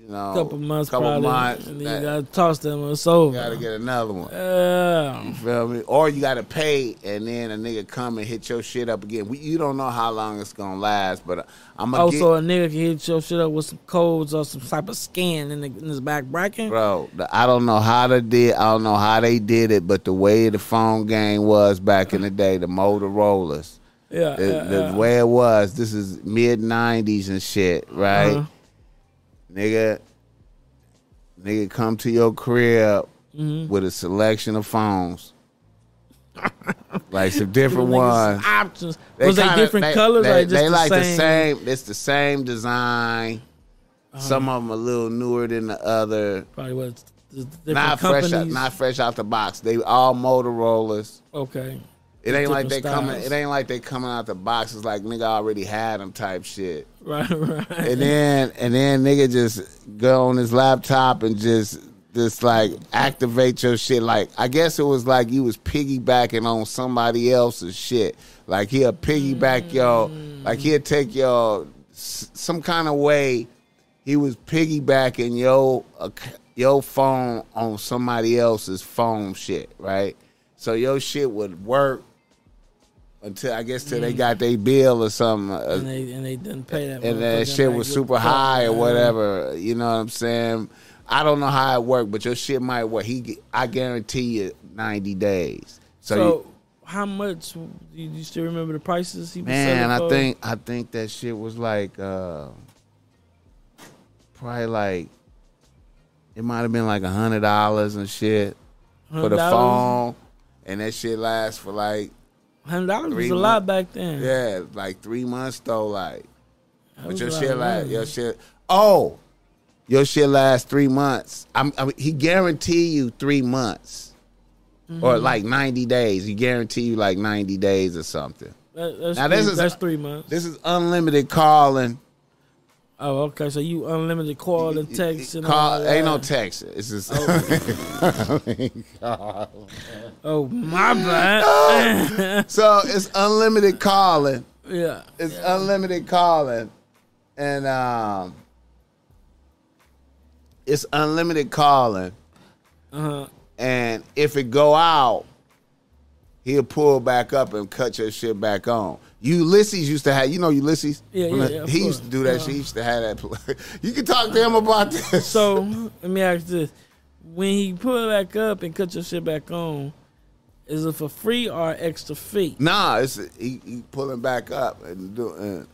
you know couple months, couple probably, months. and then That- you gotta toss them. It's over. gotta get another one. Yeah. You feel me? Or you gotta pay, and then a nigga come and hit your shit up again. We, you don't know how long it's gonna last, but I'm gonna Also, get, a nigga can hit your shit up with some codes or some type of scan in, the, in his back bracket. bro. the- I don't know how they did. I don't know how they did it, but the way the phone game was back in the day, the Motorola's, Yeah, the, yeah, the yeah. way it was. This is mid '90s and shit, right? Uh-huh. Nigga, nigga, come to your crib Mm-hmm. with a selection of phones. like some different ones. Options. Was they kinda- different colors? They, or just they the like same? the same. It's the same design. Some of them a little newer than the other. Probably was different Not companies. fresh, out, not fresh out the box. They all Motorola's. okay. It ain't like they Different coming. It ain't like they coming out the box. It's like nigga already had them type shit. Right, right. And then and then nigga just go on his laptop and just just like activate your shit. Like I guess it was like you was piggybacking on somebody else's shit. Like he'll piggyback mm. your like he'll take your some kind of way. He was piggybacking your your phone on somebody else's phone shit, right? So your shit would work until I guess till they got their bill or something. uh, and they and they didn't pay that. and that shit was super high or whatever. You know what I'm saying? I don't know how it worked, but your shit might work. He, I guarantee you, 90 days. So, So, you- how much? Do you, still remember the prices he was man, selling I think I think that shit was like uh, probably like it might have been like a hundred dollars and shit for the phone, and that shit lasts for like Hundred dollars was a lot back then. yeah, like three months though, like. That But your shit last your shit. Oh, your shit lasts three months. I'm, I mean, he guarantee you three months, Mm-hmm. or like ninety days. He guarantee you like ninety days or something. That- that's Now, three, this is- that's three months. This is unlimited calling, Oh, okay. So you unlimited call and text and all Call, that. ain't no text. It's just Oh my bad. so it's unlimited calling. yeah. It's unlimited calling, and um, it's unlimited calling. Uh-huh. And if it go out, he'll pull back up and cut your shit back on. Ulysses used to have, you know, Ulysses. Yeah, yeah, yeah, He used to do that Uh, shit. He used to have that. play. you can talk to him about this. So let me ask this: When he pull it back up and cut your shit back on, is it for free or extra fee? nah, it's he, he pulling back up and doing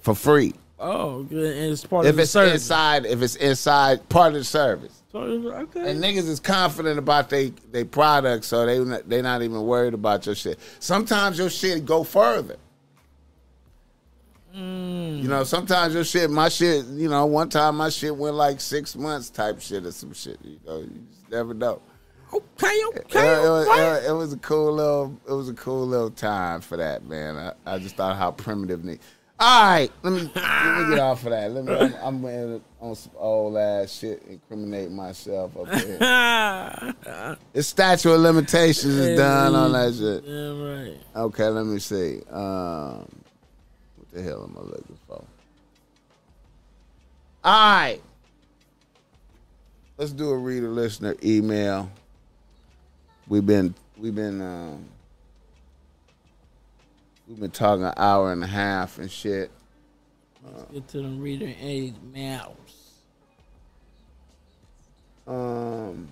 for free. Oh, good. And it's part If of the it's service. inside, if it's inside part of the service. Okay. And niggas is confident about they they product, so they not- they not even worried about your shit. Sometimes your shit go further. Mm. You know, sometimes your shit, my shit, you know, one time my shit went like six months type shit or some shit. You know, you just never know. okay, It, okay. it was, it- it was a cool little, it was a cool little time for that, man. I, I just thought how primitive niggas. All right, let me let me get off of that. Let me. I'm, I'm on some old ass shit, incriminate myself up here. The statute of limitations is done on that shit. Yeah, right. Okay, let me see. Um, the hell am I looking for? All right. Let's do a reader listener email. We've been we've been um, we've been talking an hour and a half and shit. Let's get to the reader mouse. Um.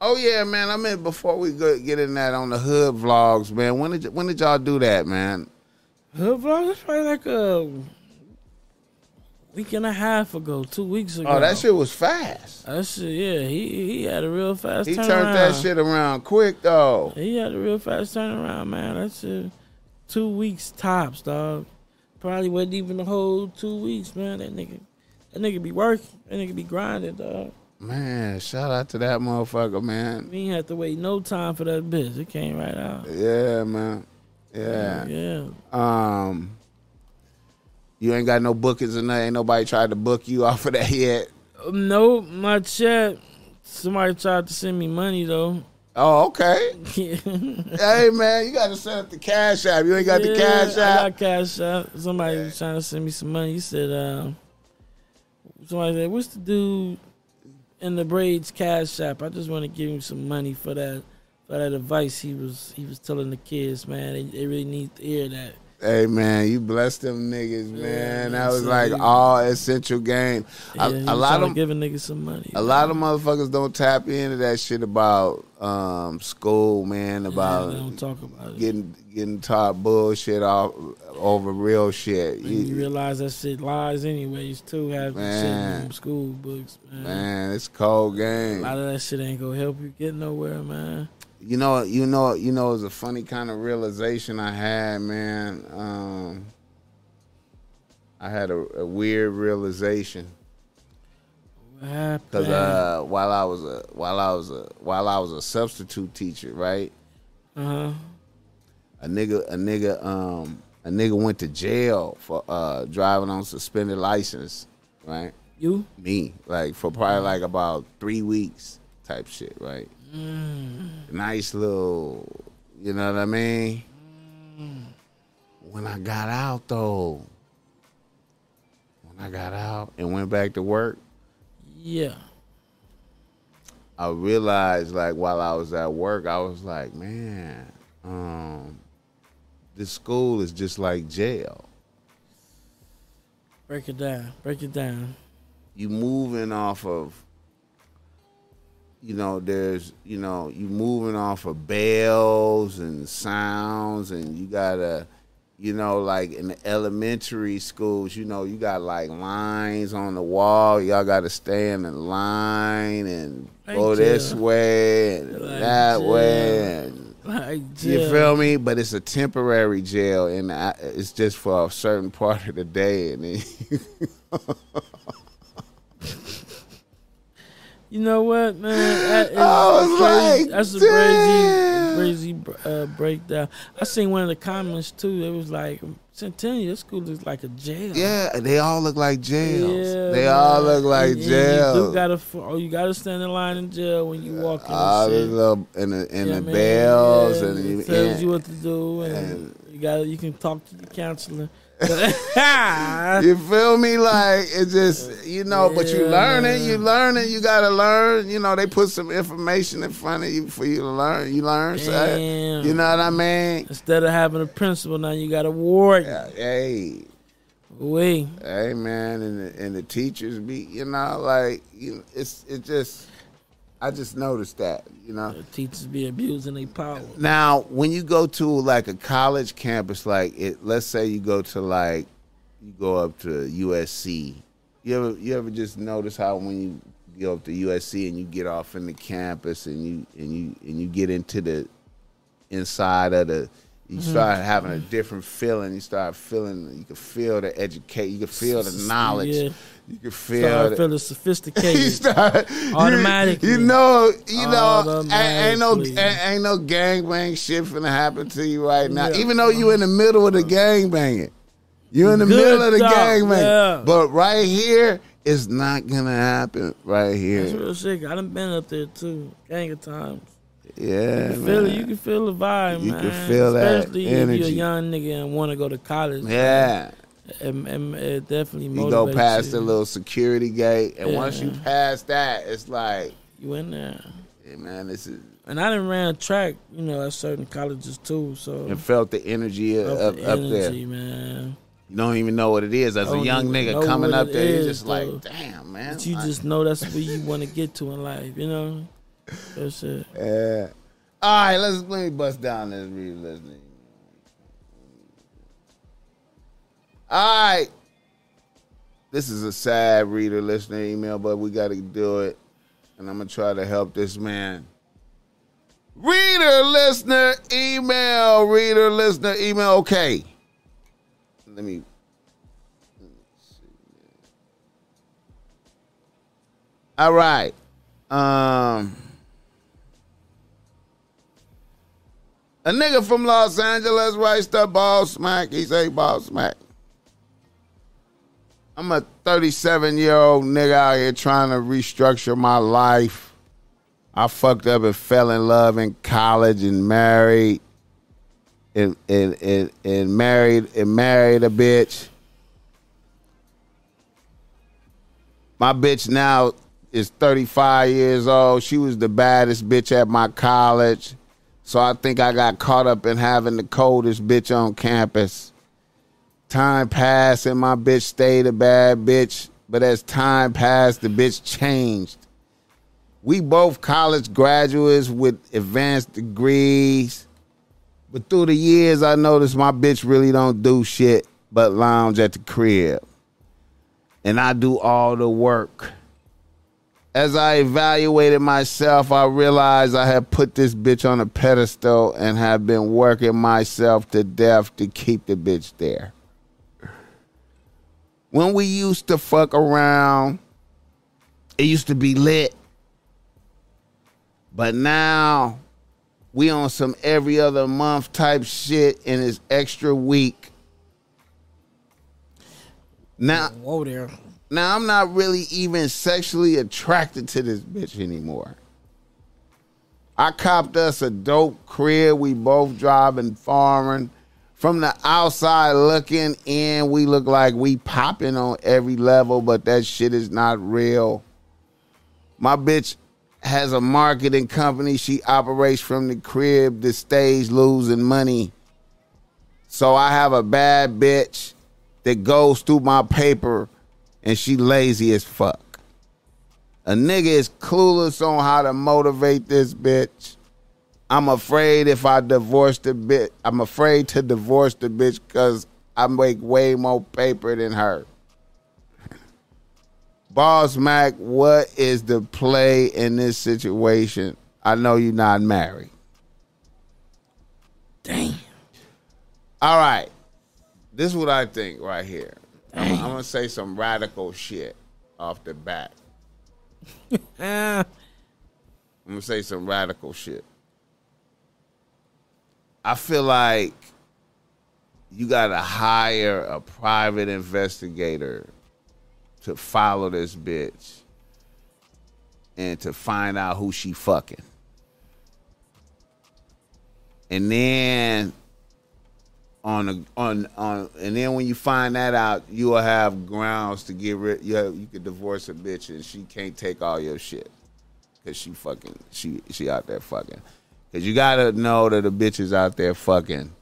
Oh yeah, man. I mean, before we go get in that on the hood vlogs, man. When did when did y'all do that, man? Her vlog was probably like a week and a half ago, two weeks oh, ago. Oh, that shit was fast. That shit, yeah. He he had a real fast He turnaround. turned that shit around quick though. He had a real fast turnaround, man. That shit, two weeks tops, dog. Probably wasn't even the whole two weeks, man. That nigga, that nigga be working. That nigga be grinding, dog. Man, shout out to that motherfucker, man. We ain't have to wait no time for that bitch. It came right out. Yeah, man. Yeah. yeah. Um. You ain't got no bookings or nothing. Ain't nobody tried to book you off of that yet. Um, No, my chat. Somebody tried to send me money though. Oh, okay. yeah, hey, man, you got to set up the cash app. You ain't got the cash app. I got cash app. Somebody was trying to send me some money. He said, uh, somebody said, "What's the dude in the braids cash app?" I just want to give him some money for that for that advice he was he was telling the kids. Man, they, they really need to hear that. Hey man, you bless them niggas, man. man, that was like all essential game. Yeah, A, a lot of give a nigga some money. a lot of motherfuckers don't tap into that shit about um, school, man. Yeah, About talk about it. getting getting taught bullshit off over real shit. You You- realize that shit lies anyways too. Having shit Man. school books, man. man, it's cold A lot of that shit ain't gonna help you get nowhere, man. You know, you know, you know. It's a funny kind of realization I had, man. Um, I had a, a weird realization. What happened? Cause uh, while I was a while I was a while I was a substitute teacher, right? uh huh. A nigga a nigga um a nigga went to jail for uh driving on suspended license, right? You? Me, like for probably like about three weeks type shit, right? Nice little, you know what I mean? When I got out though, when I got out and went back to work. Yeah. I realized like while I was at work, I was like, man, um, this school is just like jail. Break it down. Break it down. You moving off of, you know, there's, you know, you moving off of bells and sounds, and you gotta, you know, like in the elementary schools, you know, you got like lines on the wall. Y'all got to stay in the line and Like go this jail. way and Like that jail. way. And, Like You feel me? But it's a temporary jail, and I, it's just for a certain part of the day. And then, You know what, man? That is I was crazy. like, That's a crazy. crazy uh, breakdown. I seen one of the comments too. It was like Centennial School looks like a jail. Yeah, they all look like jails. Yeah, they all look like and jails. You do gotta, oh, you gotta stand in line in jail when you walk in. all the little and the, and Yeah, the man. bells Yeah, and, it tells and you what to do, and, and- you got you can talk to the counselor. you feel me? Like it just you know, but you Yeah, learn it, you learn it, you gotta learn. You know, they put some information in front of you for you to learn. You learn, so, you know what I mean? Instead of having a principal, now you got a ward. Yeah, hey, Wait, hey, man, and the, and the teachers be, you know, like you, it's it just, I just noticed that, you know. the teachers be abusing their power. Now, when you go to like a college campus, like it, let's say you go to like you go up to USC. You ever you ever just notice how when you go up to USC and you get off in the campus and you and you and you get into the inside of the you mm-hmm. start having a different feeling. You start feeling you can feel the educate. You can feel the knowledge. Yeah. You can feel Start the, feeling sophisticated. start you- Automatically. You, know, you know, ain't, ain't no ain't, no gangbang shit finna happen to you right now. Yeah. Even though you in the middle of the uh-huh. gangbanging, you're in the Good middle of the gangbang. yeah. But right here, it's not gonna happen. Right here. That's real shit. I done been up there too, gang of times. yeah, You feel it. man. You can feel the vibe, You man. can feel that Especially if you're a young nigga and want to go to college. yeah. it, it, it uh, definitely You go past you. the little security gate, and Yeah. once you pass that, it's like, You in there. hey, man, this is. And I didn't ran track, you know, at certain colleges too. So And felt the energy felt up, the up there. man. You don't even know what it is as a young nigga coming up there. You're just though. like, damn, man. But you I- just know that's where you want to get to in life, you know. That's it. Yeah. All right, let's let me bust down this read All right. This is a sad reader listener email, but we got to do it. And I'm going to try to help this man. Reader listener email. Reader listener email. Okay. Let me. see. All right. Um. A nigga from Los Angeles writes the Boss Mac. He say Boss Mac. I'm a 37 year old nigga out here trying to restructure my life. I fucked up and fell in love in college and married and and, and, and married and married a bitch. My bitch now is 35 years old. She was the baddest bitch at my college. So I think I got caught up in having the coldest bitch on campus. Time passed and my bitch stayed a bad bitch. But as time passed, the bitch changed. We both college graduates with advanced degrees. But through the years, I noticed my bitch really don't do shit but lounge at the crib. And I do all the work. As I evaluated myself, I realized I had put this bitch on a pedestal and have been working myself to death to keep the bitch there. When we used to fuck around, it used to be lit. But now we on some every other month type shit and it's extra week. Now Whoa there. now I'm not really even sexually attracted to this bitch anymore. I copped us a dope crib. We both driving foreign. From the outside looking in, we look like we popping on every level, but that shit is not real. My bitch has a marketing company. She operates from the crib the stage losing money. So I have a bad bitch that goes through my paper and she lazy as fuck. A nigga is clueless on how to motivate this bitch. I'm afraid if I divorce the bitch, I'm afraid to divorce the bitch because I make way more paper than her. Boss Mac, what is the play in this situation? I know you're not married. Damn. All right. This is what I think right here. I'm, I'm gonna say some radical shit off the bat. I'm gonna say some radical shit. I feel like you got to hire a private investigator to follow this bitch and to find out who she fucking. And then on the on on and then when you find that out, you will have grounds to get rid. You have, you could divorce a bitch and she can't take all your shit because she fucking she she out there fucking. Because you gotta know that the bitch is out there fucking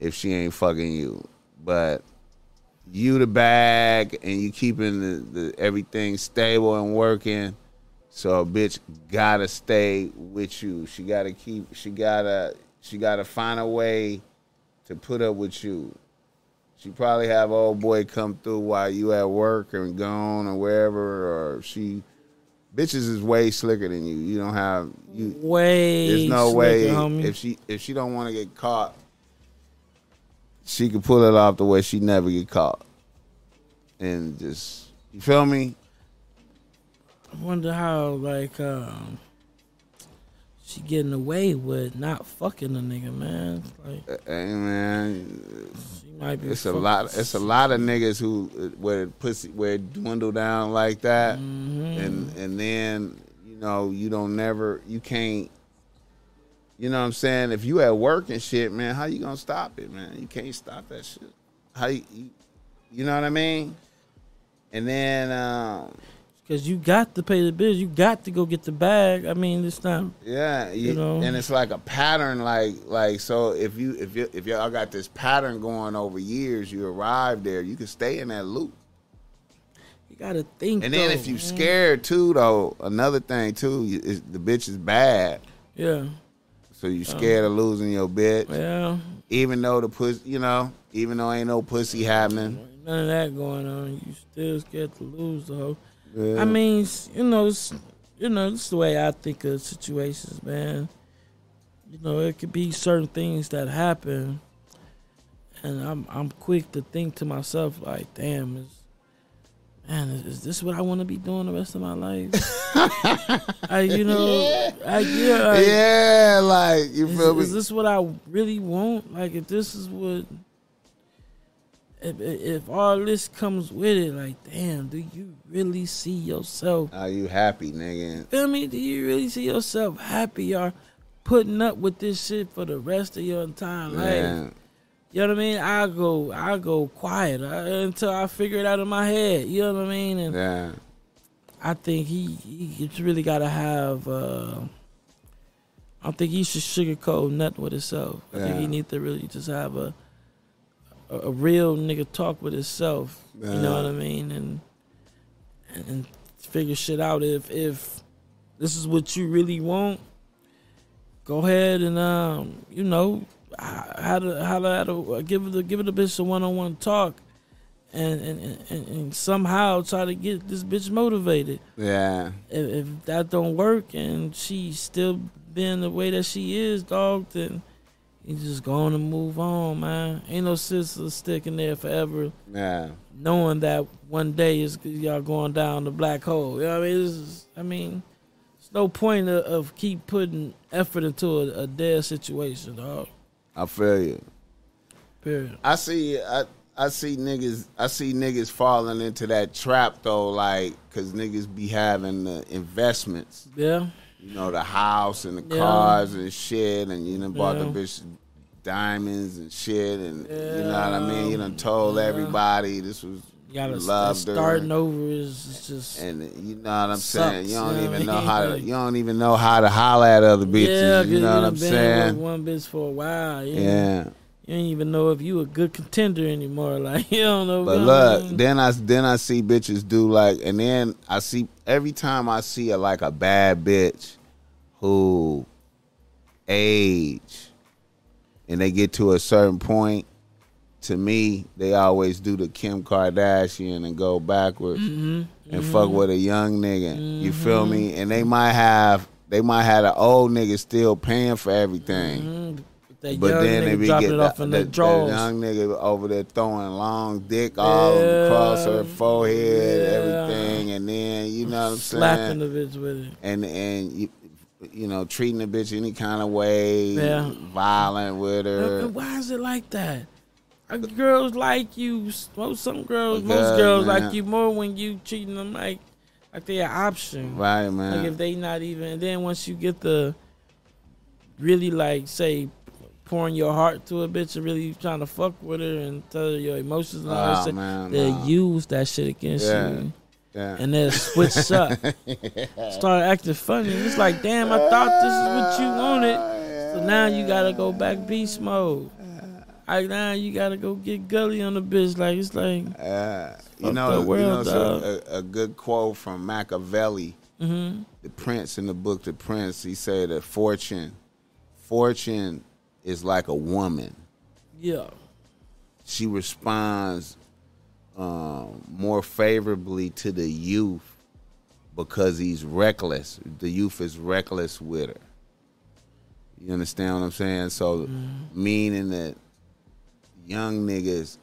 if she ain't fucking you, but you the bag and you keeping the, the everything stable and working. So a bitch gotta stay with you. She gotta keep. She gotta. She gotta find a way to put up with you. She probably have old boy come through while you at work and gone or wherever, or she bitches is way slicker than you. You don't have you. Way. There's no slicker, way homie. if she if she don't want to get caught, she can pull it off the way she never get caught, and just you feel me. I wonder how like um she getting away with not fucking a nigga, man. Like Hey man, she might be. It's a lot. It's a lot of niggas who where pussy where it dwindle down like that, Mhm. and and then you know you don't never you can't. You know what I'm saying? If you at work and shit, man, how you gonna stop it, man? You can't stop that shit. How you, you, you know what I mean? And then, um, Cause you got to pay the bills. You got to go get the bag. I mean, it's not. yeah, you, You know? and it's like a pattern, like like so. If you if you if y'all got this pattern going over years, you arrive there, you can stay in that loop. You got to think. And then though, if you man. scared too, though, another thing too, is the bitch is bad, Yeah. so you uh. scared of losing your bitch, Yeah. even though the pussy, you know, even though ain't no pussy happening. None of that going on. You still scared to lose though. Yeah. I mean, you know, it's, you know, this is the way I think of situations, man. You know, it could be certain things that happen, and I'm I'm quick to think to myself like, damn, is man, is, is this what I want to be doing the rest of my life? I, you know, I yeah, I, yeah, like you is, feel me? is this what I really want? Like, if this is what, if, if all this comes with it, like, damn, do you really see yourself? Are you happy, nigga? Feel me? Do you really see yourself happy or putting up with this shit for the rest of your entire life? Yeah. You know what I mean? I go, I go quiet uh, until I figure it out in my head. You know what I mean? And Yeah. I think he he's really got to have. Uh, I don't think he should sugarcoat nothing with himself. I think he needs to really just have a, a a real nigga talk with himself. You know what I mean? And, and and figure shit out. If if this is what you really want, go ahead and um you know how to how to, how to give it a, give it a bitch a one on one talk. And, and, and, and somehow try to get this bitch motivated Yeah. if, if that don't work and she's still being the way that she is, dog, then you just going to move on, man. Ain't no sister sticking there forever, Yeah. knowing that one day is y'all going down the black hole. You know what I mean? It's just- I mean, it's no point of, of keep putting effort into a, a dead situation, dog. I feel you. Period. I see. I I see niggas. I see niggas falling into that trap though, like because niggas be having the investments. Yeah, You know, the house and the Yeah. cars and shit, and you done bought the bitch diamonds and shit, and you know what I mean. You done told Yeah. everybody this was you gotta you start loved her. starting over is just And you know what I'm saying? You don't even know how to. You don't even know how to holler at other bitches. yeah, you know what I'm been saying? with one bitch for a while. You Yeah. You don't even know if you a good contender anymore. Like you don't know. But know what I look, mean? then I then I see bitches do like, and then I see every time I see a like a bad bitch who age, and they get to a certain point. To me, they always do the Kim Kardashian and go backwards Mm-hmm. and fuck with a young nigga. You feel me? And they might have they might have an old nigga still paying for everything. Mhm. That But then they be dropping get it off the, in the, the the young nigga over there throwing long dick all Yeah. across her forehead, Yeah. everything, and then you know what I'm slapping saying. the bitch with it. And and you, you know, treating the bitch any kind of way, Yeah. violent with her. Why is it like that? Girls like you. Most some girls, Yeah, most girls man. like you more when you treating them like like they an option. Right, man. Like if they not even. And then once you get the really like say pouring your heart to a bitch and really trying to fuck with her and tell her your emotions and all Oh, that shit, they no. use that shit against Yeah. you. And then switched up, started acting funny. It's like, damn, I thought this is what you wanted. So now you gotta go back beast mode. Like now you gotta go get gully on the bitch. Like it's like, Uh, you know, the you know world, so a, a good quote from Machiavelli, hmm the prince in the book The Prince. He said that fortune, fortune is like a woman. yeah, She responds um, more favorably to the youth because he's reckless. The youth is reckless with her. You understand what I'm saying? So, meaning that young niggas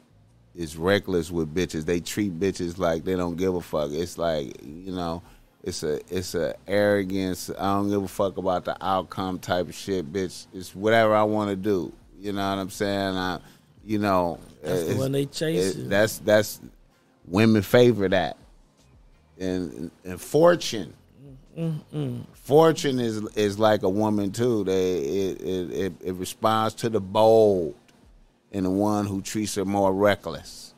is reckless with bitches. They treat bitches like they don't give a fuck. It's like you know, it's a it's a arrogance. I don't give a fuck about the outcome type of shit, bitch. It's whatever I want to do. You know what I'm saying? I, you know, That's the one they chasing. that's that's women favor that, and and fortune. Fortune is is like a woman too. They it, it it it responds to the bold and the one who treats her more reckless.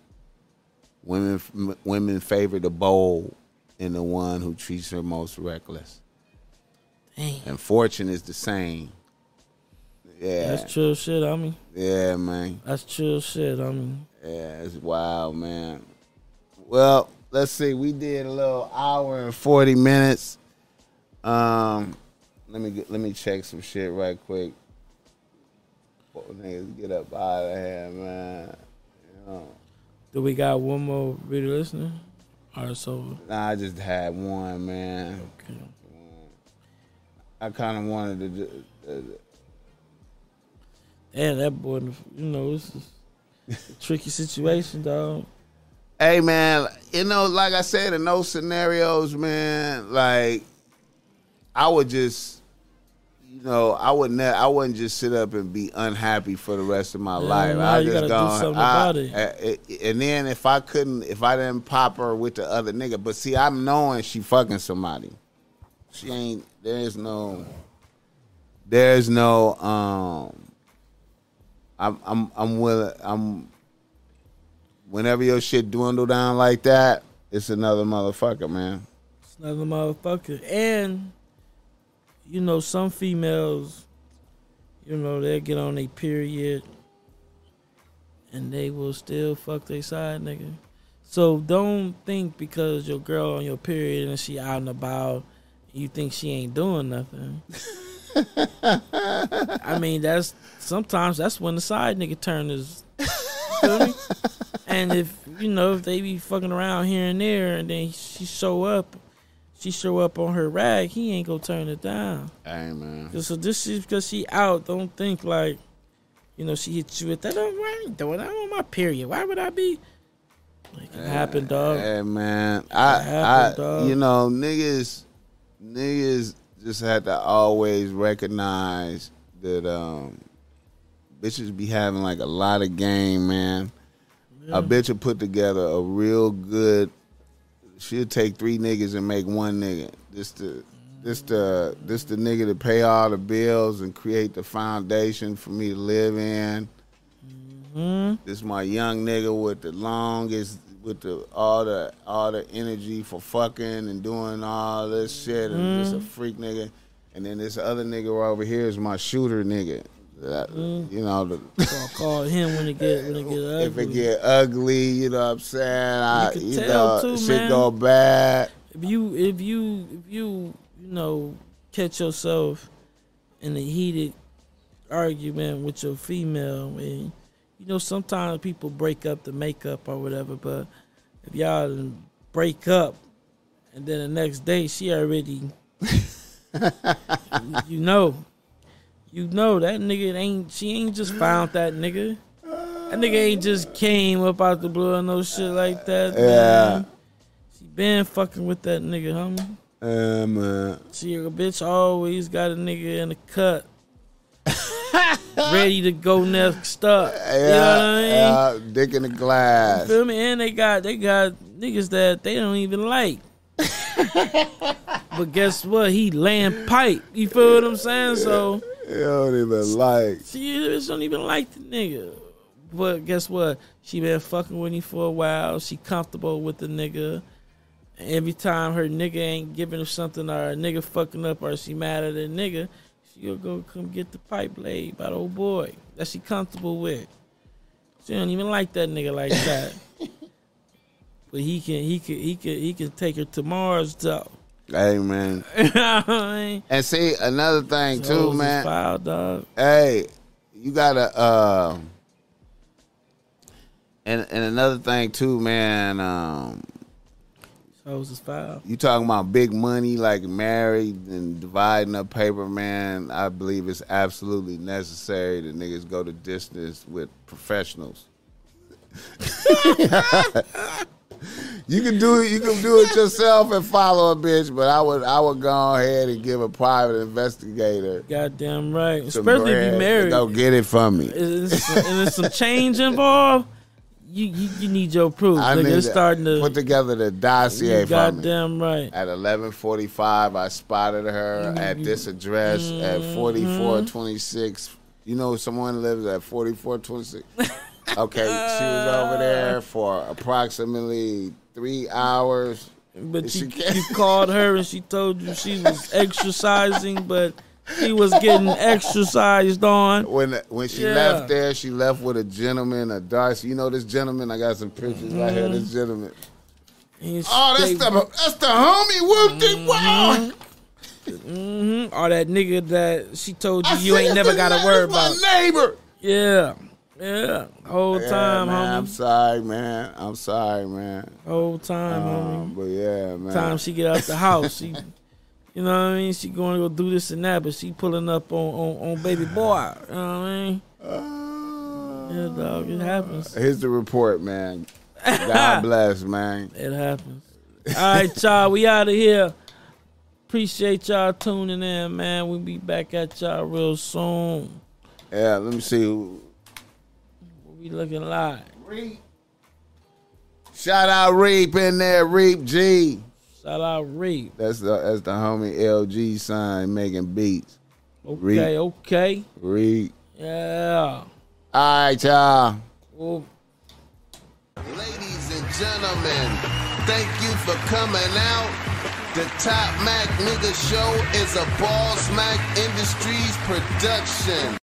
Women women favor the bold and the one who treats her most reckless. Damn. And fortune is the same. Yeah, that's chill shit. I mean, yeah, man. that's chill shit. I mean, Yeah, it's wild, man. Well, let's see. We did a little hour and forty minutes. Um, let me get, let me check some shit right quick. Niggas get up out of here, man. You know, do we got one more video listener? Or so? nah, I just had one, man. Okay. I kind of wanted to. Do, uh, Damn, that boy, you know, it's is a tricky situation, dog. Hey man, you know, like I said, in those scenarios, man, like I would just, you know, I would ne- I wouldn't just sit up and be unhappy for the rest of my Yeah, life. I just something I- it. I- and then if I couldn't, if I didn't pop her with the other nigga, but see, I'm knowing she fucking somebody. She ain't. There's no. There's no. Um. I'm. I'm. I'm willing. I'm whenever your shit dwindle down like that, it's another motherfucker, man. It's another motherfucker. And, you know, some females, you know, they'll get on a period and they will still fuck their side nigga. So don't think because your girl on your period and she out and about, you think she ain't doing nothing. I mean, that's sometimes that's when the side nigga turn is. And if you know if they be fucking around here and there, and then she show up, she show up on her rag, he ain't gonna turn it down. Hey, man. So this is because she out. Don't think like, you know, she hit you with that. Oh, I ain't doing? I'm on my period. Why would I be? Like it can happen, dog. Hey, man. I, happened, I, dog. you know, niggas, niggas just had to always recognize that um, bitches be having like a lot of game, man. A bitch will put together a real good. She'll take three niggas and make one nigga. This the this the this the nigga to pay all the bills and create the foundation for me to live in. Hmm? This my young nigga with the longest with the all the all the energy for fucking and doing all this shit and just a mm-hmm. freak nigga. And then this other nigga right over here is my shooter nigga. That, mm-hmm. You know, the, So I'll call him when it get when it get ugly. if it get ugly, you know what I'm saying? I, you tell know, too, shit man. go bad. if you if you if you you know catch yourself in a heated argument with your female and you know sometimes people break up the make up or whatever but if y'all break up and then the next day she already you know you know that nigga ain't she ain't just found that nigga that nigga ain't just came up out the blue or no shit like that Yeah. man. She been fucking with that nigga, homie. Yeah, man. See, a bitch always got a nigga in the cut. ready to go next up. Yeah, you know what I mean? yeah, dick in the glass. Feel me? And they got they got niggas that they don't even like. but guess what? He laying pipe. You feel what I'm saying? So You don't even like. she just don't even like the nigga. But guess what? She been fucking with him for a while. She comfortable with the nigga. Every time her nigga ain't giving her something or a nigga fucking up or she mad at a nigga, she'll go come get the pipe laid by the old boy that she comfortable with. She don't even like that nigga like that. but he can he can he can he can take her to Mars though. Hey, man. you know what I mean? And see, another thing, too, man. Foul, dog. Hey, you gotta uh and and another thing too, man, um Hoes is you talking about big money like married and dividing up paper, man. I believe it's absolutely necessary that niggas go to distance with professionals. you can do it. You can do it yourself and follow a bitch, but I would I would go ahead and give a private investigator Goddamn right. Especially if you married. Go get it from me. Is there some, and there's some change involved. You, you you need your proof. I Nigga, need it's to starting to. put together the dossier you for me. goddamn right. At eleven forty five, I spotted her at this address at mm-hmm. forty four twenty six. You know, someone lives at forty four twenty six. Okay, she was over there for approximately three hours. But you called her and she told you she was exercising, but he was getting exercised on. When when she Yeah. left there, she left with a gentleman, a Darcy. You know this gentleman? I got some pictures right here. This gentleman. And Oh, that's they- the that's the homie. Whoopty wow. Mhm. Or that nigga that she told you I you ain't never got to worry about. My neighbor. Yeah, yeah. Whole Yeah, time, man, I'm sorry, man. I'm sorry, man. Whole time, homie. Um, but yeah, man. time she get out the house. She, you know what I mean? She going to go do this and that, but she pulling up on, on, on baby boy. You know what I mean? Uh, Yeah, dog, it happens. Here's the report, man. God bless, man. It happens. All right, y'all, we out of here. Appreciate y'all tuning in, man. We'll be back at y'all real soon. Yeah, let me see. who- be looking live. Reap. Shout out Reap in there, Reap G. Shout out Reed. That's the that's the homie LG sign making beats. Okay, Reed. okay. Reap. Yeah. All right, y'all. Well, Ladies and gentlemen, thank you for coming out. The Top Mac Nigga Show is a Boss Mac Industries production.